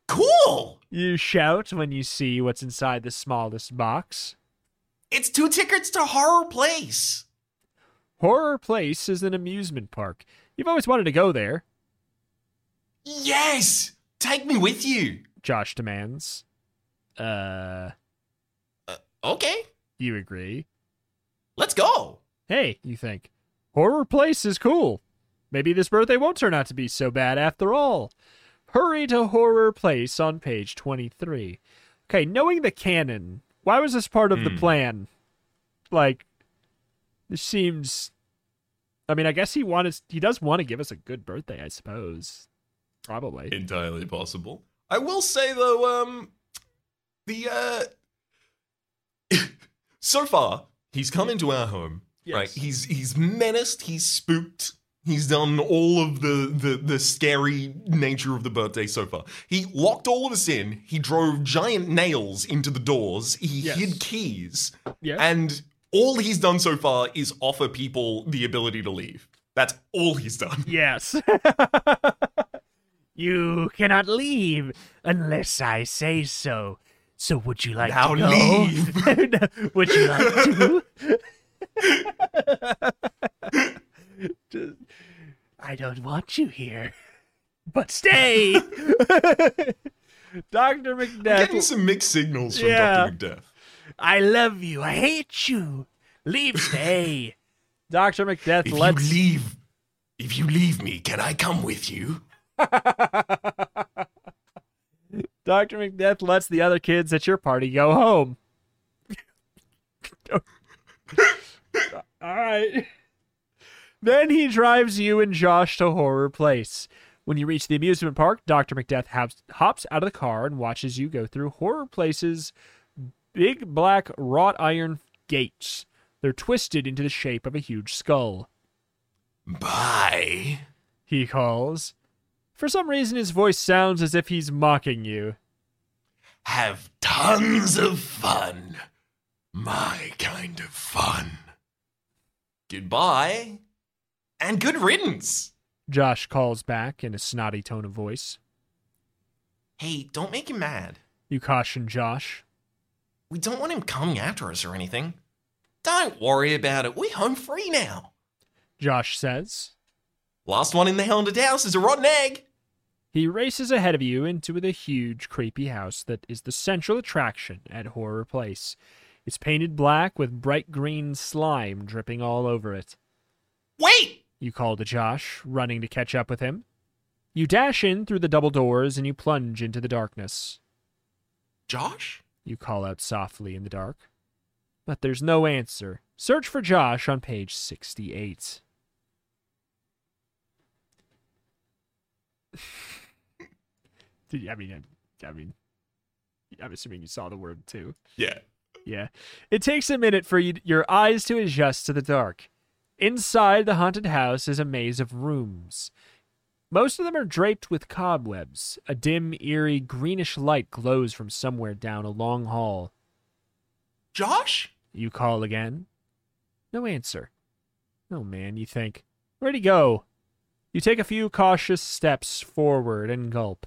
cool. you shout when you see what's inside the smallest box. It's two tickets to Horror Place. Horror Place is an amusement park. You've always wanted to go there, Yes. Take me with you. Josh demands. Uh, Okay, you agree. let's go. Hey, you think. Horror Place is cool. Maybe this birthday won't turn out to be so bad after all. Hurry to Horror Place on page 23. Okay, knowing the canon, why was this part of the Hmm. plan? Like, this seems. I mean, I guess he wanted. He does want to give us a good birthday, I suppose. Probably. Entirely possible. I will say though, um, the uh, so far he's come into our home. Yes. Right, he's he's menaced, he's spooked, he's done all of the, the the scary nature of the birthday so far. He locked all of us in. He drove giant nails into the doors. He Yes. hid keys, Yes. and all he's done so far is offer people the ability to leave. That's all he's done. Yes. you cannot leave unless I say so. So would you like Now to go? leave. would you like to? Just- I don't want you here. But stay. Dr. Getting some mixed signals from Yeah. Dr. McDeath. I love you. I hate you. Leave, stay. Dr. McDeath If lets you leave, if you leave me, can I come with you? Dr. McDeath lets the other kids at your party go home. All right. Then he drives you and Josh to Horror Place. When you reach the amusement park, Dr. McDeath hops, hops out of the car and watches you go through Horror Place's big black wrought iron gates. They're twisted into the shape of a huge skull. Bye. He calls. For some reason, his voice sounds as if he's mocking you. Have tons of fun. My kind of fun. Goodbye. And good riddance. Josh calls back in a snotty tone of voice. Hey, don't make him mad. You caution Josh. We don't want him coming after us or anything. Don't worry about it. We're home free now. Josh says. Last one in the haunted house is a rotten egg. He races ahead of you into the huge, creepy house that is the central attraction at Horror Place. It's painted black with bright green slime dripping all over it. Wait! You call to Josh, running to catch up with him. You dash in through the double doors and you plunge into the darkness. Josh? You call out softly in the dark. But there's no answer. Search for Josh on page 68. Did I mean, I, I mean, I'm assuming you saw the word too. Yeah. Yeah. It takes a minute for you, your eyes to adjust to the dark. Inside the haunted house is a maze of rooms. Most of them are draped with cobwebs. A dim, eerie, greenish light glows from somewhere down a long hall. Josh? You call again. No answer. Oh man, you think. Where'd he go? You take a few cautious steps forward and gulp.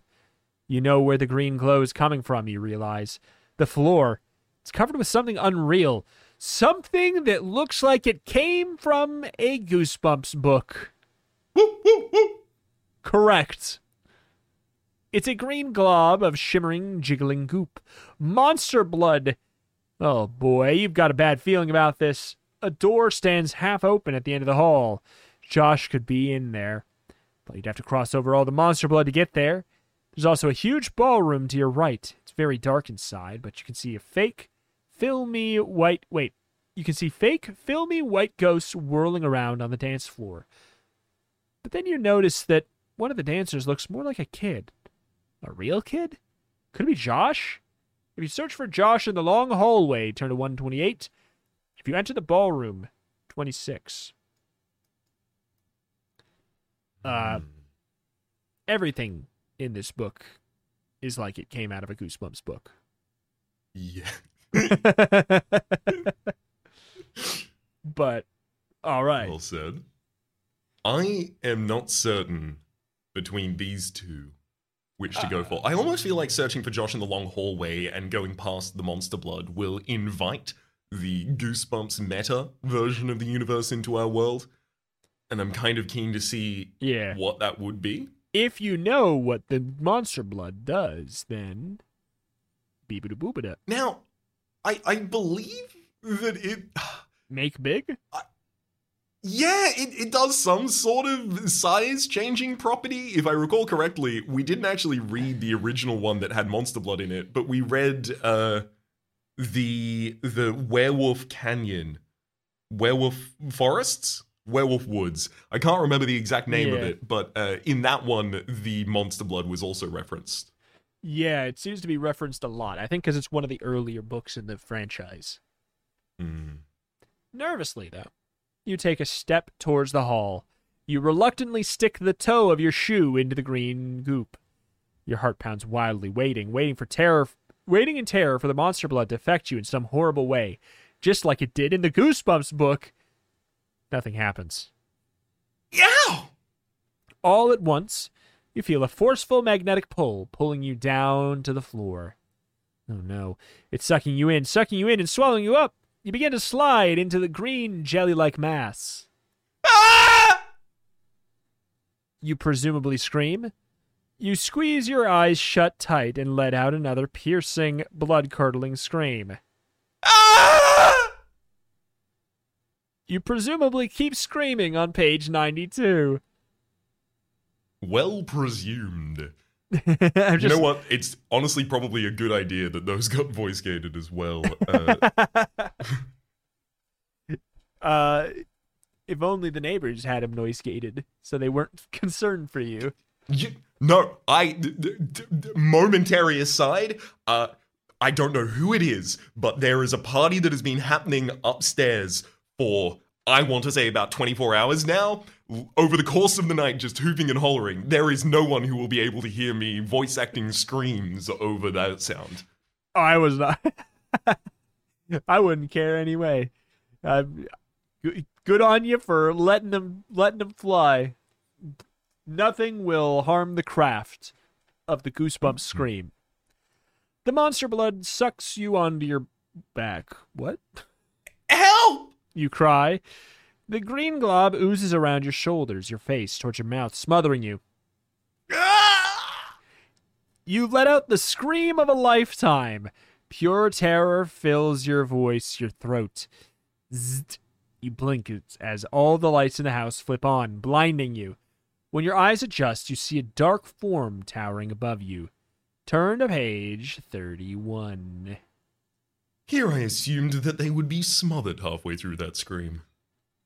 You know where the green glow is coming from, you realize. The floor. It's covered with something unreal. Something that looks like it came from a Goosebumps book. Correct. It's a green glob of shimmering, jiggling goop. Monster blood. Oh boy, you've got a bad feeling about this. A door stands half open at the end of the hall. Josh could be in there, but you'd have to cross over all the monster blood to get there. There's also a huge ballroom to your right. It's very dark inside, but you can see a fake, filmy white. Wait, you can see fake, filmy white ghosts whirling around on the dance floor. But then you notice that one of the dancers looks more like a kid. A real kid? Could it be Josh? If you search for Josh in the long hallway, turn to 128. If you enter the ballroom, 26. Uh, everything in this book is like it came out of a Goosebumps book. Yeah. but, all right. Well said. I am not certain between these two which to go for. I almost feel like searching for Josh in the long hallway and going past the monster blood will invite the Goosebumps meta version of the universe into our world. And I'm kind of keen to see Yeah. what that would be. If you know what the monster blood does, then. Beebada boobada. Now, I I believe that it Make big? Yeah, it, it does some sort of size changing property. If I recall correctly, we didn't actually read the original one that had monster blood in it, but we read uh the the Werewolf Canyon, Werewolf Forests, Werewolf Woods. I can't remember the exact name of it, but uh, in that one, the monster blood was also referenced. Yeah, it seems to be referenced a lot. I think because it's one of the earlier books in the franchise. Hmm. Nervously, though, you take a step towards the hall. You reluctantly stick the toe of your shoe into the green goop. Your heart pounds wildly, waiting, waiting for terror, waiting in terror for the monster blood to affect you in some horrible way, just like it did in the Goosebumps book. Nothing happens. Yow! All at once, you feel a forceful magnetic pull pulling you down to the floor. Oh no, it's sucking you in, sucking you in, and swallowing you up. You begin to slide into the green jelly like mass. Ah! You presumably scream. You squeeze your eyes shut tight and let out another piercing, blood curdling scream. Ah! You presumably keep screaming on page 92. Well presumed. I'm You know what? It's honestly probably a good idea that those got voice gated as well. Uh, uh, if only the neighbors had them noise gated, so they weren't concerned for you. you, no, I. D- d- d- momentary aside, uh, I don't know who it is, but there is a party that has been happening upstairs for, I want to say, about 24 hours now. L- Over the course of the night, just hooping and hollering. There is no one who will be able to hear me voice acting screams over that sound. I was not. I wouldn't care anyway. Uh, g- good on you for letting them letting them fly. Nothing will harm the craft of the goosebumps scream. The monster blood sucks you onto your back. What? Help! You cry. The green glob oozes around your shoulders, your face, towards your mouth, smothering you. Ah! You let out the scream of a lifetime. Pure terror fills your voice, your throat. Zzzt. You blink as- as all the lights in the house flip on, blinding you. When your eyes adjust, you see a dark form towering above you. Turn to page 31. Here I assumed that they would be smothered halfway through that scream.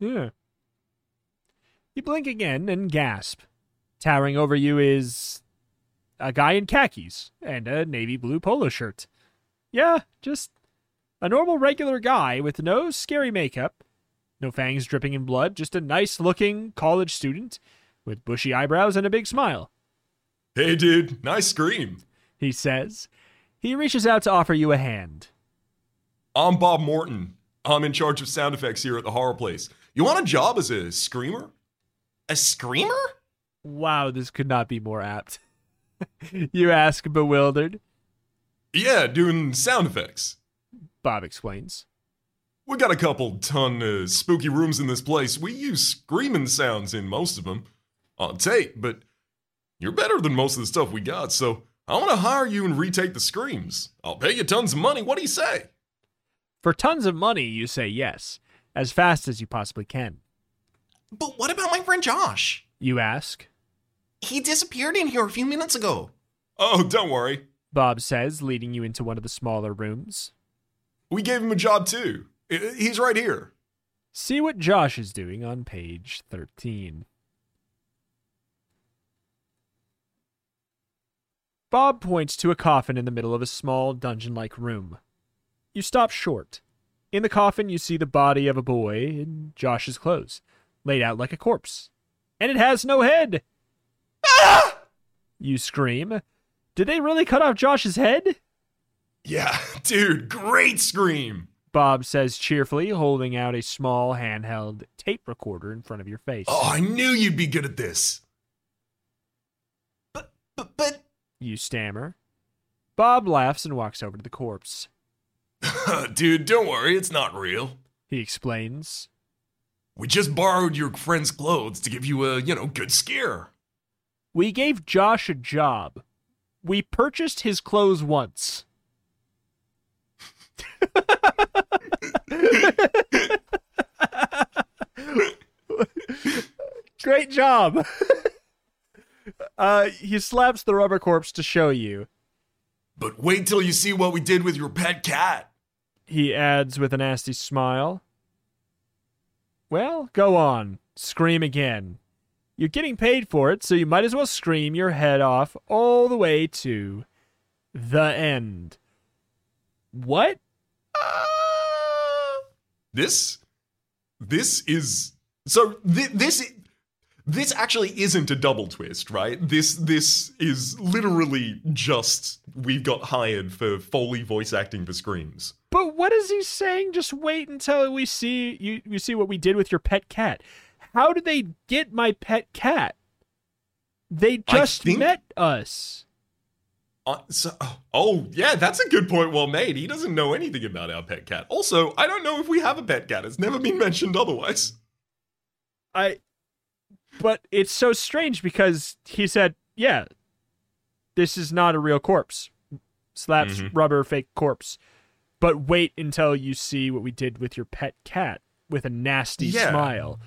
Yeah. You blink again and gasp. Towering over you is a guy in khakis and a navy blue polo shirt. Yeah, just a normal regular guy with no scary makeup, no fangs dripping in blood, just a nice looking college student with bushy eyebrows and a big smile. Hey, dude, nice scream. He says. He reaches out to offer you a hand. I'm Bob Morton. I'm in charge of sound effects here at the horror place. You want a job as a screamer? A screamer? Wow, this could not be more apt. you ask, bewildered. Yeah, doing sound effects. Bob explains. We got a couple ton of spooky rooms in this place. We use screaming sounds in most of them on tape, but you're better than most of the stuff we got, so I want to hire you and retake the screams. I'll pay you tons of money. What do you say? For tons of money, you say yes, as fast as you possibly can. But what about my friend Josh? You ask. He disappeared in here a few minutes ago. Oh, don't worry. Bob says, leading you into one of the smaller rooms. We gave him a job too. He's right here. See what Josh is doing on page 13. Bob points to a coffin in the middle of a small dungeon like room. You stop short. In the coffin, you see the body of a boy in Josh's clothes, laid out like a corpse. And it has no head! Ah! You scream. Did they really cut off Josh's head? Yeah, dude, great scream. Bob says cheerfully, holding out a small handheld tape recorder in front of your face. Oh, I knew you'd be good at this. But, but, but, You stammer. Bob laughs and walks over to the corpse. dude, don't worry, it's not real. He explains. We just borrowed your friend's clothes to give you a, you know, good scare. We gave Josh a job. We purchased his clothes once. Great job. uh, he slaps the rubber corpse to show you. But wait till you see what we did with your pet cat. He adds with a nasty smile. Well, go on. Scream again. You're getting paid for it, so you might as well scream your head off all the way to the end. What? Ah! This, this is so. Th- this, this actually isn't a double twist, right? This, this is literally just we've got hired for Foley voice acting for screams. But what is he saying? Just wait until we see you you see what we did with your pet cat. how did they get my pet cat? They just think- met us. Uh, so, oh, yeah, that's a good point. Well made. He doesn't know anything about our pet cat. Also, I don't know if we have a pet cat. It's never been mentioned otherwise. I but it's so strange because he said, "Yeah, this is not a real corpse." Slaps Mhm. rubber fake corpse. But wait until you see what we did with your pet cat with a nasty Yeah. smile.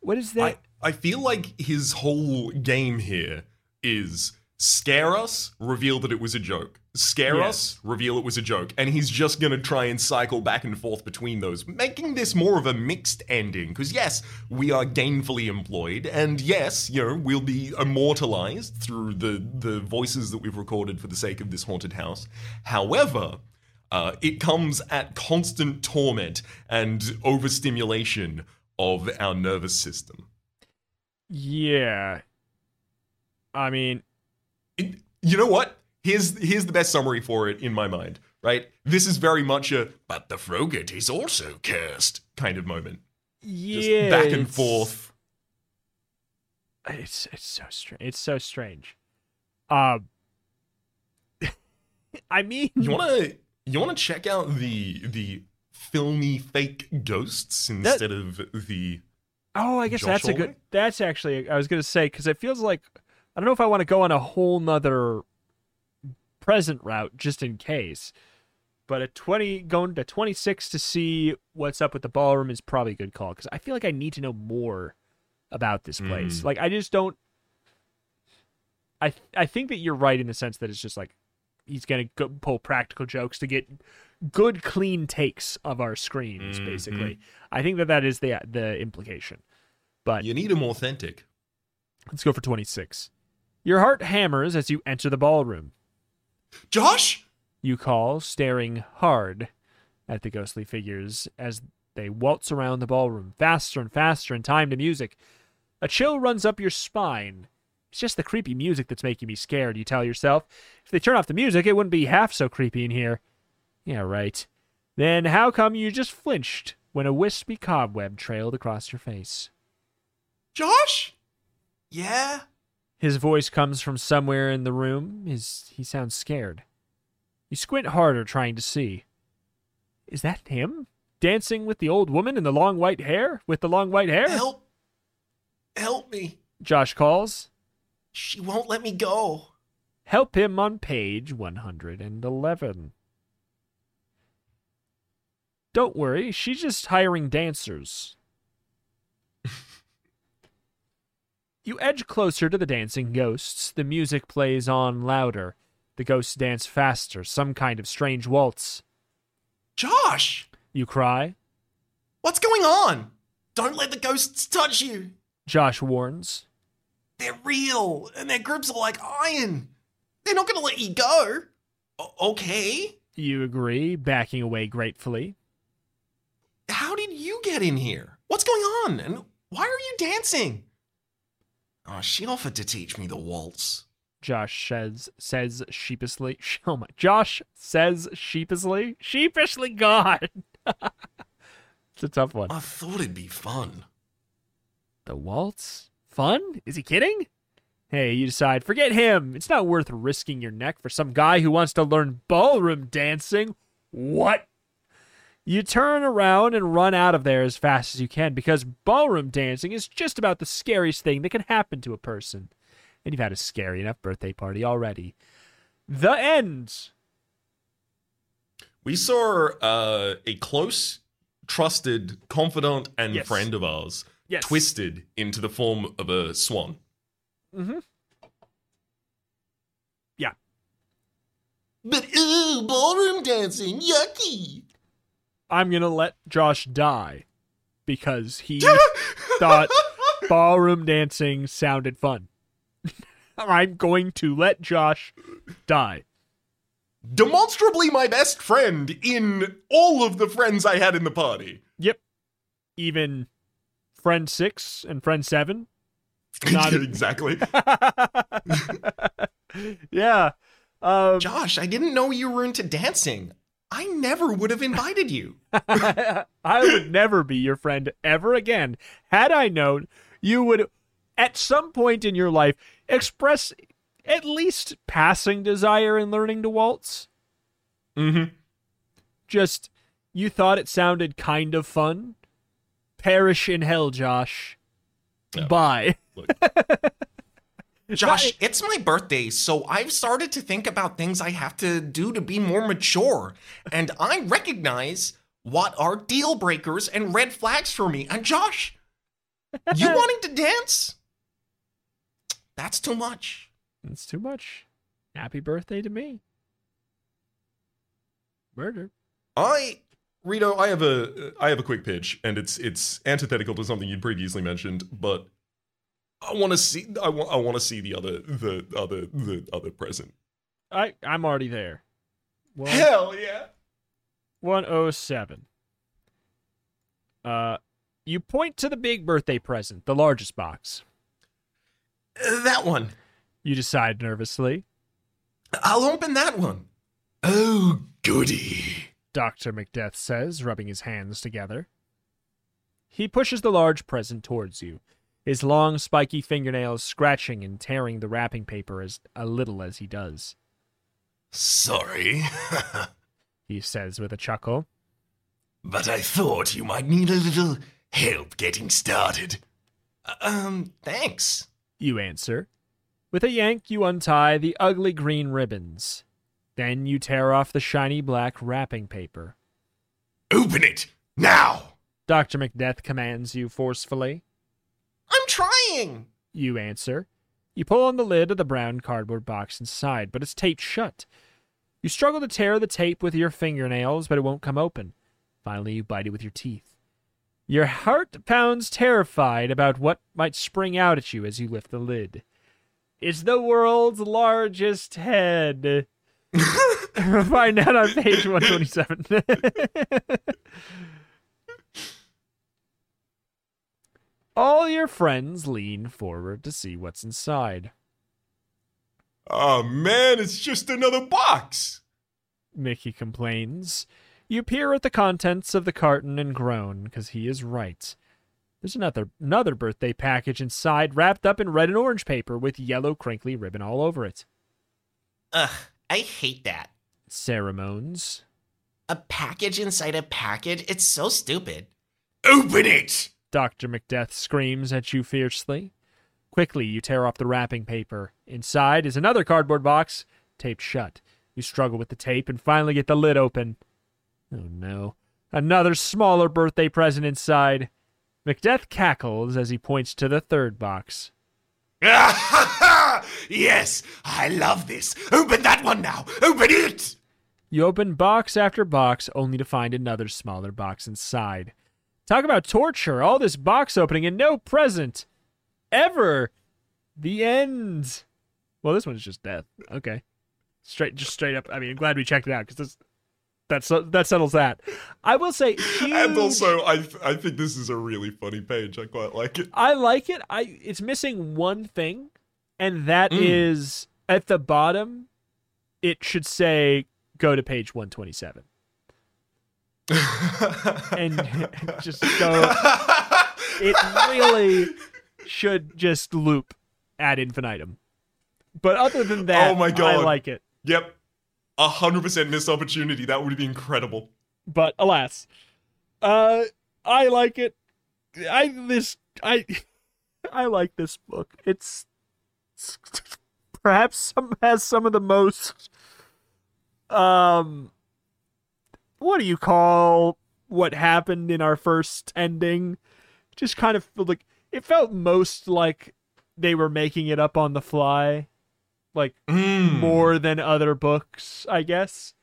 What is that? I, I feel like his whole game here is scare us, reveal that it was a joke. Scare Yes. us, reveal it was a joke. And he's just going to try and cycle back and forth between those, making this more of a mixed ending. Because, yes, we are gainfully employed. And, yes, you know, we'll be immortalized through the, the voices that we've recorded for the sake of this haunted house. However, uh, it comes at constant torment and overstimulation of our nervous system. yeah. I mean, It- you know what? Here's here's the best summary for it in my mind. Right? This is very much a but the Frogate is also cursed kind of moment. Just yeah, back and it's- forth. It's it's so strange. It's so strange. Um, I mean, You wanna you wanna check out the the filmy fake ghosts instead of the Oh, I guess Josh that's a good. That's actually I was gonna say because it feels like I don't know if I want to go on a whole nother present route just in case. But a twenty going to twenty six to see what's up with the ballroom is probably a good call because I feel like I need to know more about this place. Mm. Like I just don't. I I think that you're right in the sense that it's just like he's gonna go pull practical jokes to get good clean takes of our screens Mhm. basically i think that that is the the implication but you need them authentic. let's go for 26 your heart hammers as you enter the ballroom. Josh? you call staring hard at the ghostly figures as they waltz around the ballroom faster and faster in time to music. A chill runs up your spine. It's just the creepy music that's making me scared you tell yourself. If they turn off the music it wouldn't be half so creepy in here. Yeah right. Then how come you just flinched when a wispy cobweb trailed across your face? Josh? Yeah? His voice comes from somewhere in the room. His he sounds scared. You squint harder trying to see. Is that him? Dancing with the old woman in the long white hair? With the long white hair? Help. Help me. Josh calls. She won't let me go. Help him on page 111. Don't worry, she's just hiring dancers. You edge closer to the dancing ghosts. The music plays on louder. The ghosts dance faster, some kind of strange waltz. Josh! You cry. What's going on? Don't let the ghosts touch you. Josh warns. They're real, and their grips are like iron. They're not gonna let you go. O- okay. You agree, backing away gratefully. How did you get in here? What's going on? And why are you dancing? Oh, she offered to teach me the waltz. Josh says says sheepishly. Oh my! Josh says sheepishly. Sheepishly, God. it's a tough one. I thought it'd be fun. The waltz? Fun? Is he kidding? Hey, you decide. Forget him. It's not worth risking your neck for some guy who wants to learn ballroom dancing. What? You turn around and run out of there as fast as you can because ballroom dancing is just about the scariest thing that can happen to a person. And you've had a scary enough birthday party already. The end. We saw uh, a close, trusted, confidant, and Yes. friend of ours Yes. twisted into the form of a swan. Mm-hmm. Yeah. But ooh, ballroom dancing, yucky. I'm gonna let Josh die because he thought ballroom dancing sounded fun. I'm going to let Josh die. Demonstrably my best friend in all of the friends I had in the party. Yep. Even friend six and friend seven. Not- exactly. yeah. Um, Josh, I didn't know you were into dancing. I never would have invited you. I would never be your friend ever again had I known you would at some point in your life express at least passing desire in learning to waltz. Mm-hmm. Just you thought it sounded kind of fun. Perish in hell, Josh. Bye. Josh, it's my birthday, so I've started to think about things I have to do to be more mature. And I recognize what are deal breakers and red flags for me. And Josh, you wanting to dance? That's too much. It's too much. Happy birthday to me. Murder. I Rito, I have a I have a quick pitch, and it's it's antithetical to something you'd previously mentioned, but I want to see I want I want to see the other the other the other present. I I'm already there. One, Hell yeah! 107. Uh you point to the big birthday present, the largest box. Uh, that one. You decide nervously. I'll open that one. Oh, goody. Dr. Macbeth says, rubbing his hands together. He pushes the large present towards you, his long, spiky fingernails scratching and tearing the wrapping paper as a little as he does. Sorry, He says with a chuckle. but I thought you might need a little help getting started. Um, thanks. You answer. With a yank, you untie the ugly green ribbons. Then you tear off the shiny black wrapping paper. Open it now. Dr. Macbeth commands you forcefully. I'm trying. You answer. You pull on the lid of the brown cardboard box inside, but it's taped shut. You struggle to tear the tape with your fingernails, but it won't come open. Finally, you bite it with your teeth. Your heart pounds terrified about what might spring out at you as you lift the lid. It's the world's largest head. Find out on page 127. All your friends lean forward to see what's inside. Oh man, it's just another box. Mickey complains. You peer at the contents of the carton and groan, because he is right. There's another another birthday package inside, wrapped up in red and orange paper with yellow crinkly ribbon all over it. Ugh, I hate that. Sarah moans. A package inside a package? It's so stupid. Open it. Dr. Macbeth screams at you fiercely. Quickly, you tear off the wrapping paper. Inside is another cardboard box, taped shut. You struggle with the tape and finally get the lid open. Oh no. Another smaller birthday present inside. Macbeth cackles as he points to the third box. yes, I love this. Open that one now. Open it. You open box after box only to find another smaller box inside. Talk about torture, all this box opening and no present. Ever. The end. Well, this one's just death. Okay. Straight just straight up. I mean, I'm glad we checked it out cuz this that's that settles that. I will say huge, And also, I I think this is a really funny page. I quite like it. I like it. I it's missing one thing, and that is Mm. at the bottom. It should say go to page one twenty seven, and just go. It really should just loop ad infinitum. But other than that, Oh my God. I like it. Yep, a hundred percent missed opportunity. That would be incredible. But alas, uh, I like it. I this I I like this book. It's perhaps some has some of the most um what do you call what happened in our first ending? Just kind of like it felt most like they were making it up on the fly. Like Mm. more than other books, I guess.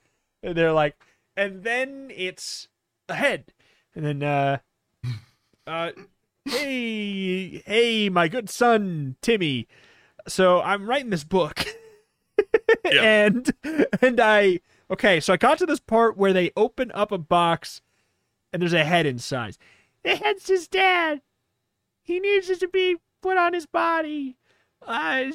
And they're like, and then it's ahead, and then uh, uh, hey, hey, my good son Timmy. So I'm writing this book, and and I okay. So I got to this part where they open up a box, and there's a head inside. The head's his dad. He needs it to be put on his body. Uh,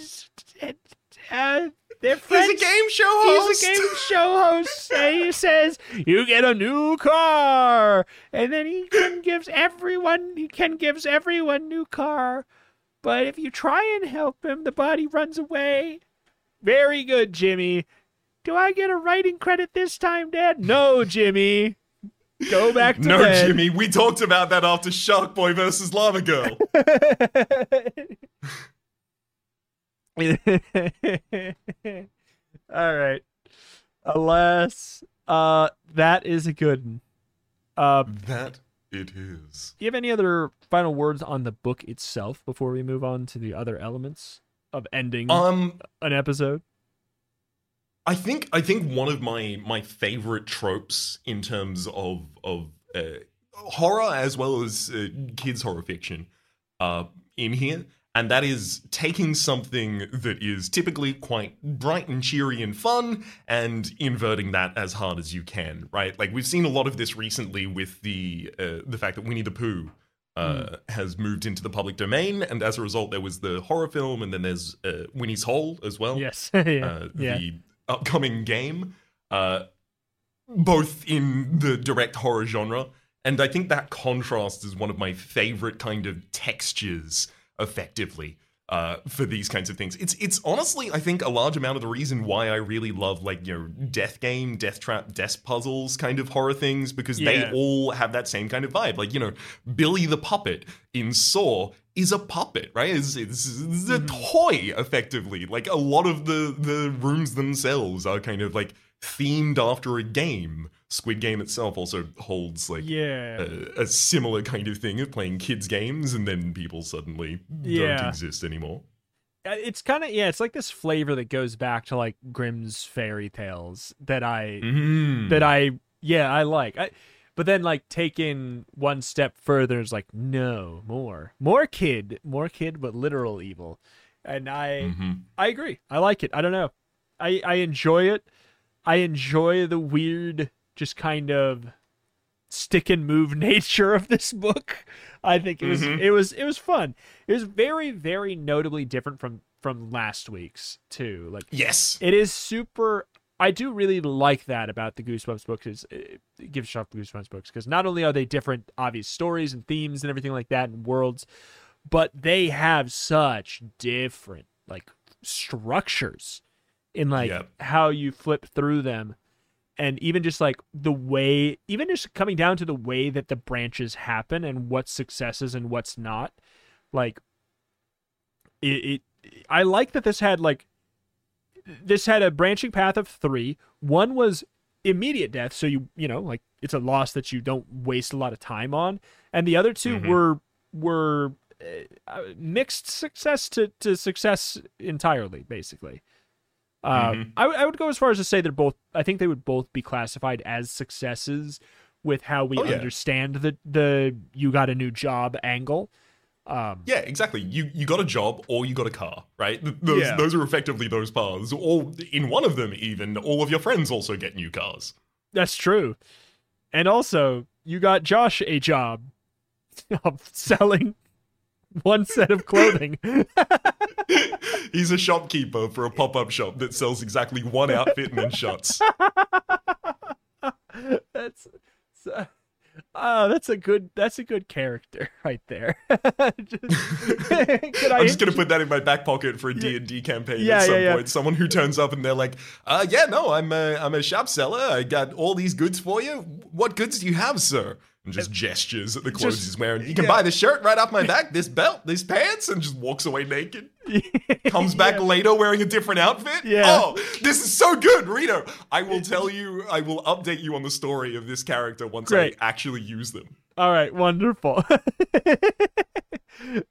uh, They're He's a game show host. He's a game show host. and he says you get a new car, and then he can gives everyone he can gives everyone new car. But if you try and help him, the body runs away. Very good, Jimmy. Do I get a writing credit this time, Dad? No, Jimmy. Go back to No, bed. Jimmy, we talked about that after Shark Boy versus Lava Girl. All right. Alas, uh, that is a good one. Uh, that it is. do you have any other final words on the book itself before we move on to the other elements of ending Um, an episode? I think I think one of my my favorite tropes in terms of of uh, horror as well as uh, kids horror fiction uh, in here, and that is taking something that is typically quite bright and cheery and fun, and inverting that as hard as you can. Right? Like we've seen a lot of this recently with the uh, the fact that Winnie the Pooh. Uh, Has moved into the public domain, and as a result, there was the horror film, and then there's uh, Winnie's Hole as well Yes. yeah. uh, yeah. Upcoming game, uh, both in the direct horror genre, and I think that contrast is one of my favorite kind of textures, effectively. Uh, for these kinds of things, it's it's honestly I think a large amount of the reason why I really love like you know death game, death trap, death puzzles kind of horror things because Yeah. they all have that same kind of vibe. Like you know Billy the puppet in Saw is a puppet, right? It's, it's, it's a toy, effectively. Like a lot of the the rooms themselves are kind of like themed after a game. Squid Game itself also holds like yeah. a, a similar kind of thing of playing kids games, and then people suddenly Yeah. don't exist anymore. Uh, it's kind of yeah it's like this flavor that goes back to like grimm's fairy tales that i Mm. that i yeah i like I, but then like taken one step further is like no more more kid more kid but literal evil and i Mhm. i agree i like it i don't know i i enjoy it i enjoy the weird just kind of stick and move nature of this book i think it was Mhm. it was it was fun it was very very notably different from from last week's too like Yes. it is super i do really like that about the goosebumps books is it gives off goosebumps books because not only are they different obvious stories and themes and everything like that and worlds but they have such different like structures in like Yep. how you flip through them and even just like the way even just coming down to the way that the branches happen and what's successes and what's not like it, it i like that this had like this had a branching path of three one was immediate death so you you know like it's a loss that you don't waste a lot of time on and the other 2 Mhm. were were uh, mixed success to, to success entirely basically uh, Mhm. I, would- go as far as to say they're both i think they would both be classified as successes with how we Oh, yeah. understand the the you got a new job angle um Yeah, exactly. You you got a job or you got a car, right? Those Yeah. those are effectively those paths. Or in one of them, even all of your friends also get new cars. That's true. And also, you got Josh a job of selling one set of clothing. He's a shopkeeper for a pop up shop that sells exactly one outfit and then shuts. that's so- oh, that's a good that's a good character right there. Just- I'm just gonna put that in my back pocket for a D and D campaign Yeah, at some yeah, yeah. point. Someone who turns up and they're like, "Uh, yeah, no, I'm a I'm a shop seller. I got all these goods for you. What goods do you have, sir?" And just gestures at the clothes Just- he's wearing. You can yeah. buy this shirt right off my back, this belt, these pants, and just walks away naked. Comes back Yeah. later wearing a different outfit. Yeah. Oh, this is so good, Rito. I will tell you. I will update you on the story of this character once Great. I actually use them. All right, wonderful.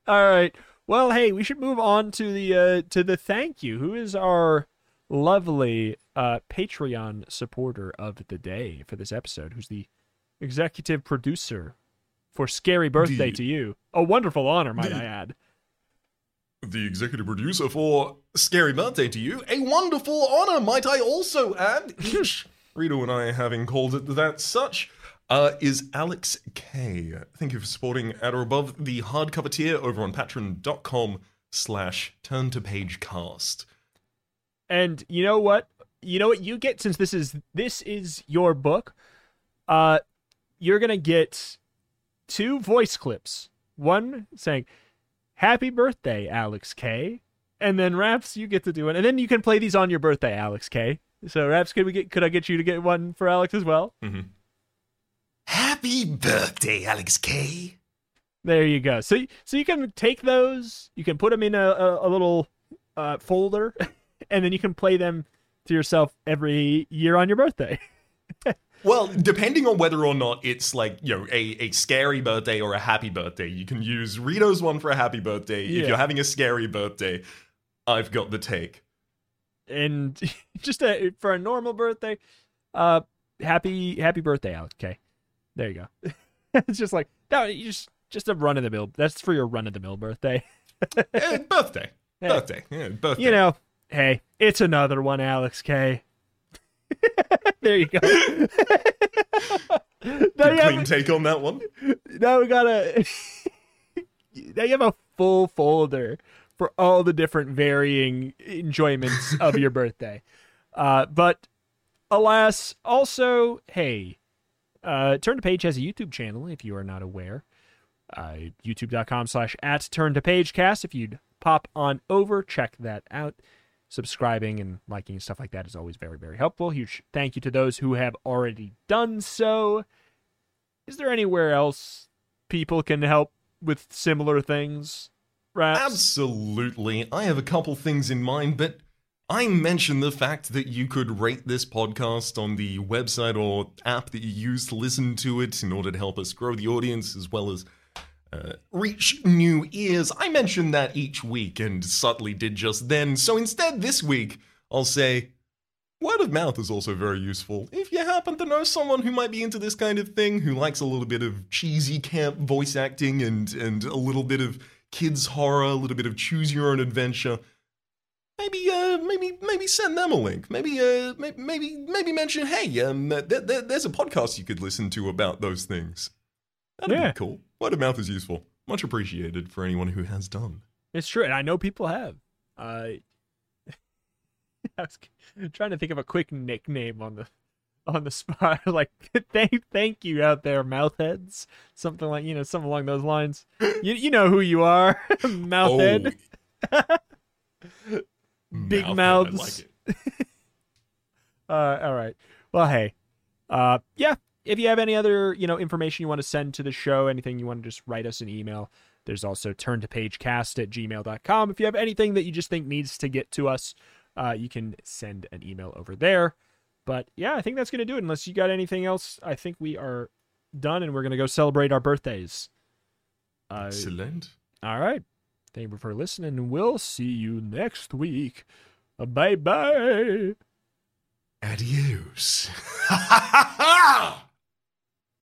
All right. Well, hey, we should move on to the uh, to the thank you. Who is our lovely uh, Patreon supporter of the day for this episode? Who's the executive producer for Scary Birthday The- to You? A wonderful honor, might the- I add. the executive producer for Scary Birthday to You. A wonderful honor, might I also add. Each, Rito and I having called it that such, uh, is Alex K. Thank you for supporting at or above the hardcover tier over on patreon.com slash turn to page cast. And you know what? You know what you get since this is this is your book. Uh, you're gonna get two voice clips. One saying, "Happy birthday, Alex K," and then Raps, you get to do it, and then you can play these on your birthday, Alex K. So Raps, could we get? Could I get you to get one for Alex as well? Mm-hmm. Happy birthday, Alex K. There you go. So so you can take those, you can put them in a, a, a little uh, folder, and then you can play them to yourself every year on your birthday. Well, depending on whether or not it's like, you know, a, a scary birthday or a happy birthday, you can use Rito's one for a happy birthday. Yeah. If you're having a scary birthday, I've got the take. and just a, for a normal birthday, uh, happy happy birthday, Alex. Okay, there you go. it's just like that. You just just a run of the mill. That's for your run of the mill birthday. Eh, birthday. Hey. Birthday. Yeah, birthday. You know, hey, it's another one, Alex K. there you go. now, you clean take on that one. now we got a. now you have a full folder for all the different varying enjoyments of your birthday. Uh, but alas, also, hey, uh, Turn to Page has a YouTube channel if you are not aware. Uh, YouTube.com slash at Turn to Page cast. If you'd pop on over, check that out. Subscribing and liking and stuff like that is always very, very helpful. Huge thank you to those who have already done so. Is there anywhere else people can help with similar things? Raps? Absolutely. I have a couple things in mind, but I mentioned the fact that you could rate this podcast on the website or app that you use to listen to it in order to help us grow the audience as well as uh, reach new ears. I mentioned that each week and subtly did just then. So instead, this week, I'll say word of mouth is also very useful. If you happen to know someone who might be into this kind of thing, who likes a little bit of cheesy camp voice acting and, and a little bit of kids horror, a little bit of choose your own adventure, maybe uh maybe maybe send them a link. Maybe uh maybe maybe, maybe mention hey um there, there, there's a podcast you could listen to about those things. That'd Yeah. be cool. Word of mouth is useful. Much appreciated for anyone who has done. It's true, and I know people have. Uh, I was trying to think of a quick nickname on the on the spot. like, thank thank you out there, mouthheads. Something like you know, something along those lines. You you know who you are, mouthhead. Big Mouthhead, mouths. I like. Uh, all right. Well, hey, uh, yeah. If you have any other, you know, information you want to send to the show, anything you want to just write us an email. There's also turn to pagecast at gmail.com. If you have anything that you just think needs to get to us, uh, you can send an email over there. But yeah, I think that's going to do it. Unless you got anything else, I think we are done and we're going to go celebrate our birthdays. Uh, Excellent. all right. Thank you for listening. We'll see you next week. Bye bye. Adios.